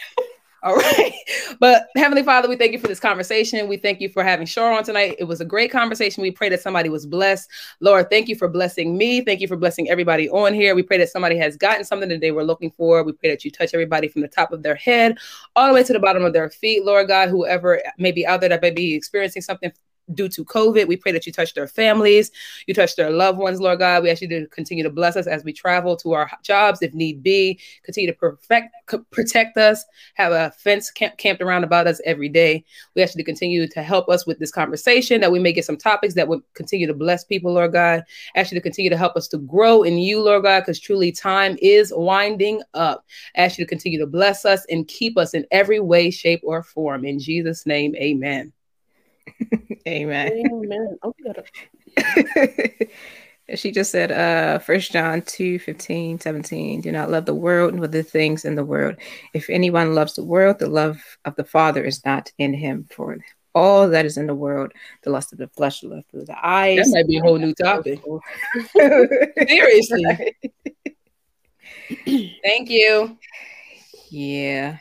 All right. But Heavenly Father, we thank you for this conversation. We thank you for having Shore on tonight. It was a great conversation. We pray that somebody was blessed. Lord, thank you for blessing me. Thank you for blessing everybody on here. We pray that somebody has gotten something that they were looking for. We pray that you touch everybody from the top of their head all the way to the bottom of their feet, Lord God, whoever may be out there that may be experiencing something due to COVID. We pray that you touch their families, you touch their loved ones, Lord God. We ask you to continue to bless us as we travel to our jobs if need be. Continue to perfect, protect us, have a fence camp, camped around about us every day. We ask you to continue to help us with this conversation, that we may get some topics that would continue to bless people, Lord God. Ask you to continue to help us to grow in you, Lord God, because truly time is winding up. Ask you to continue to bless us and keep us in every way, shape, or form. In Jesus' name, amen. Amen. Amen. Okay. she just said uh first john 2 15 17 do not love the world nor the things in the world. If anyone loves the world the love of the father is not in him. For all that is in the world the lust of the flesh the lust of the eyes that might be a whole new topic. seriously. Thank you. Yeah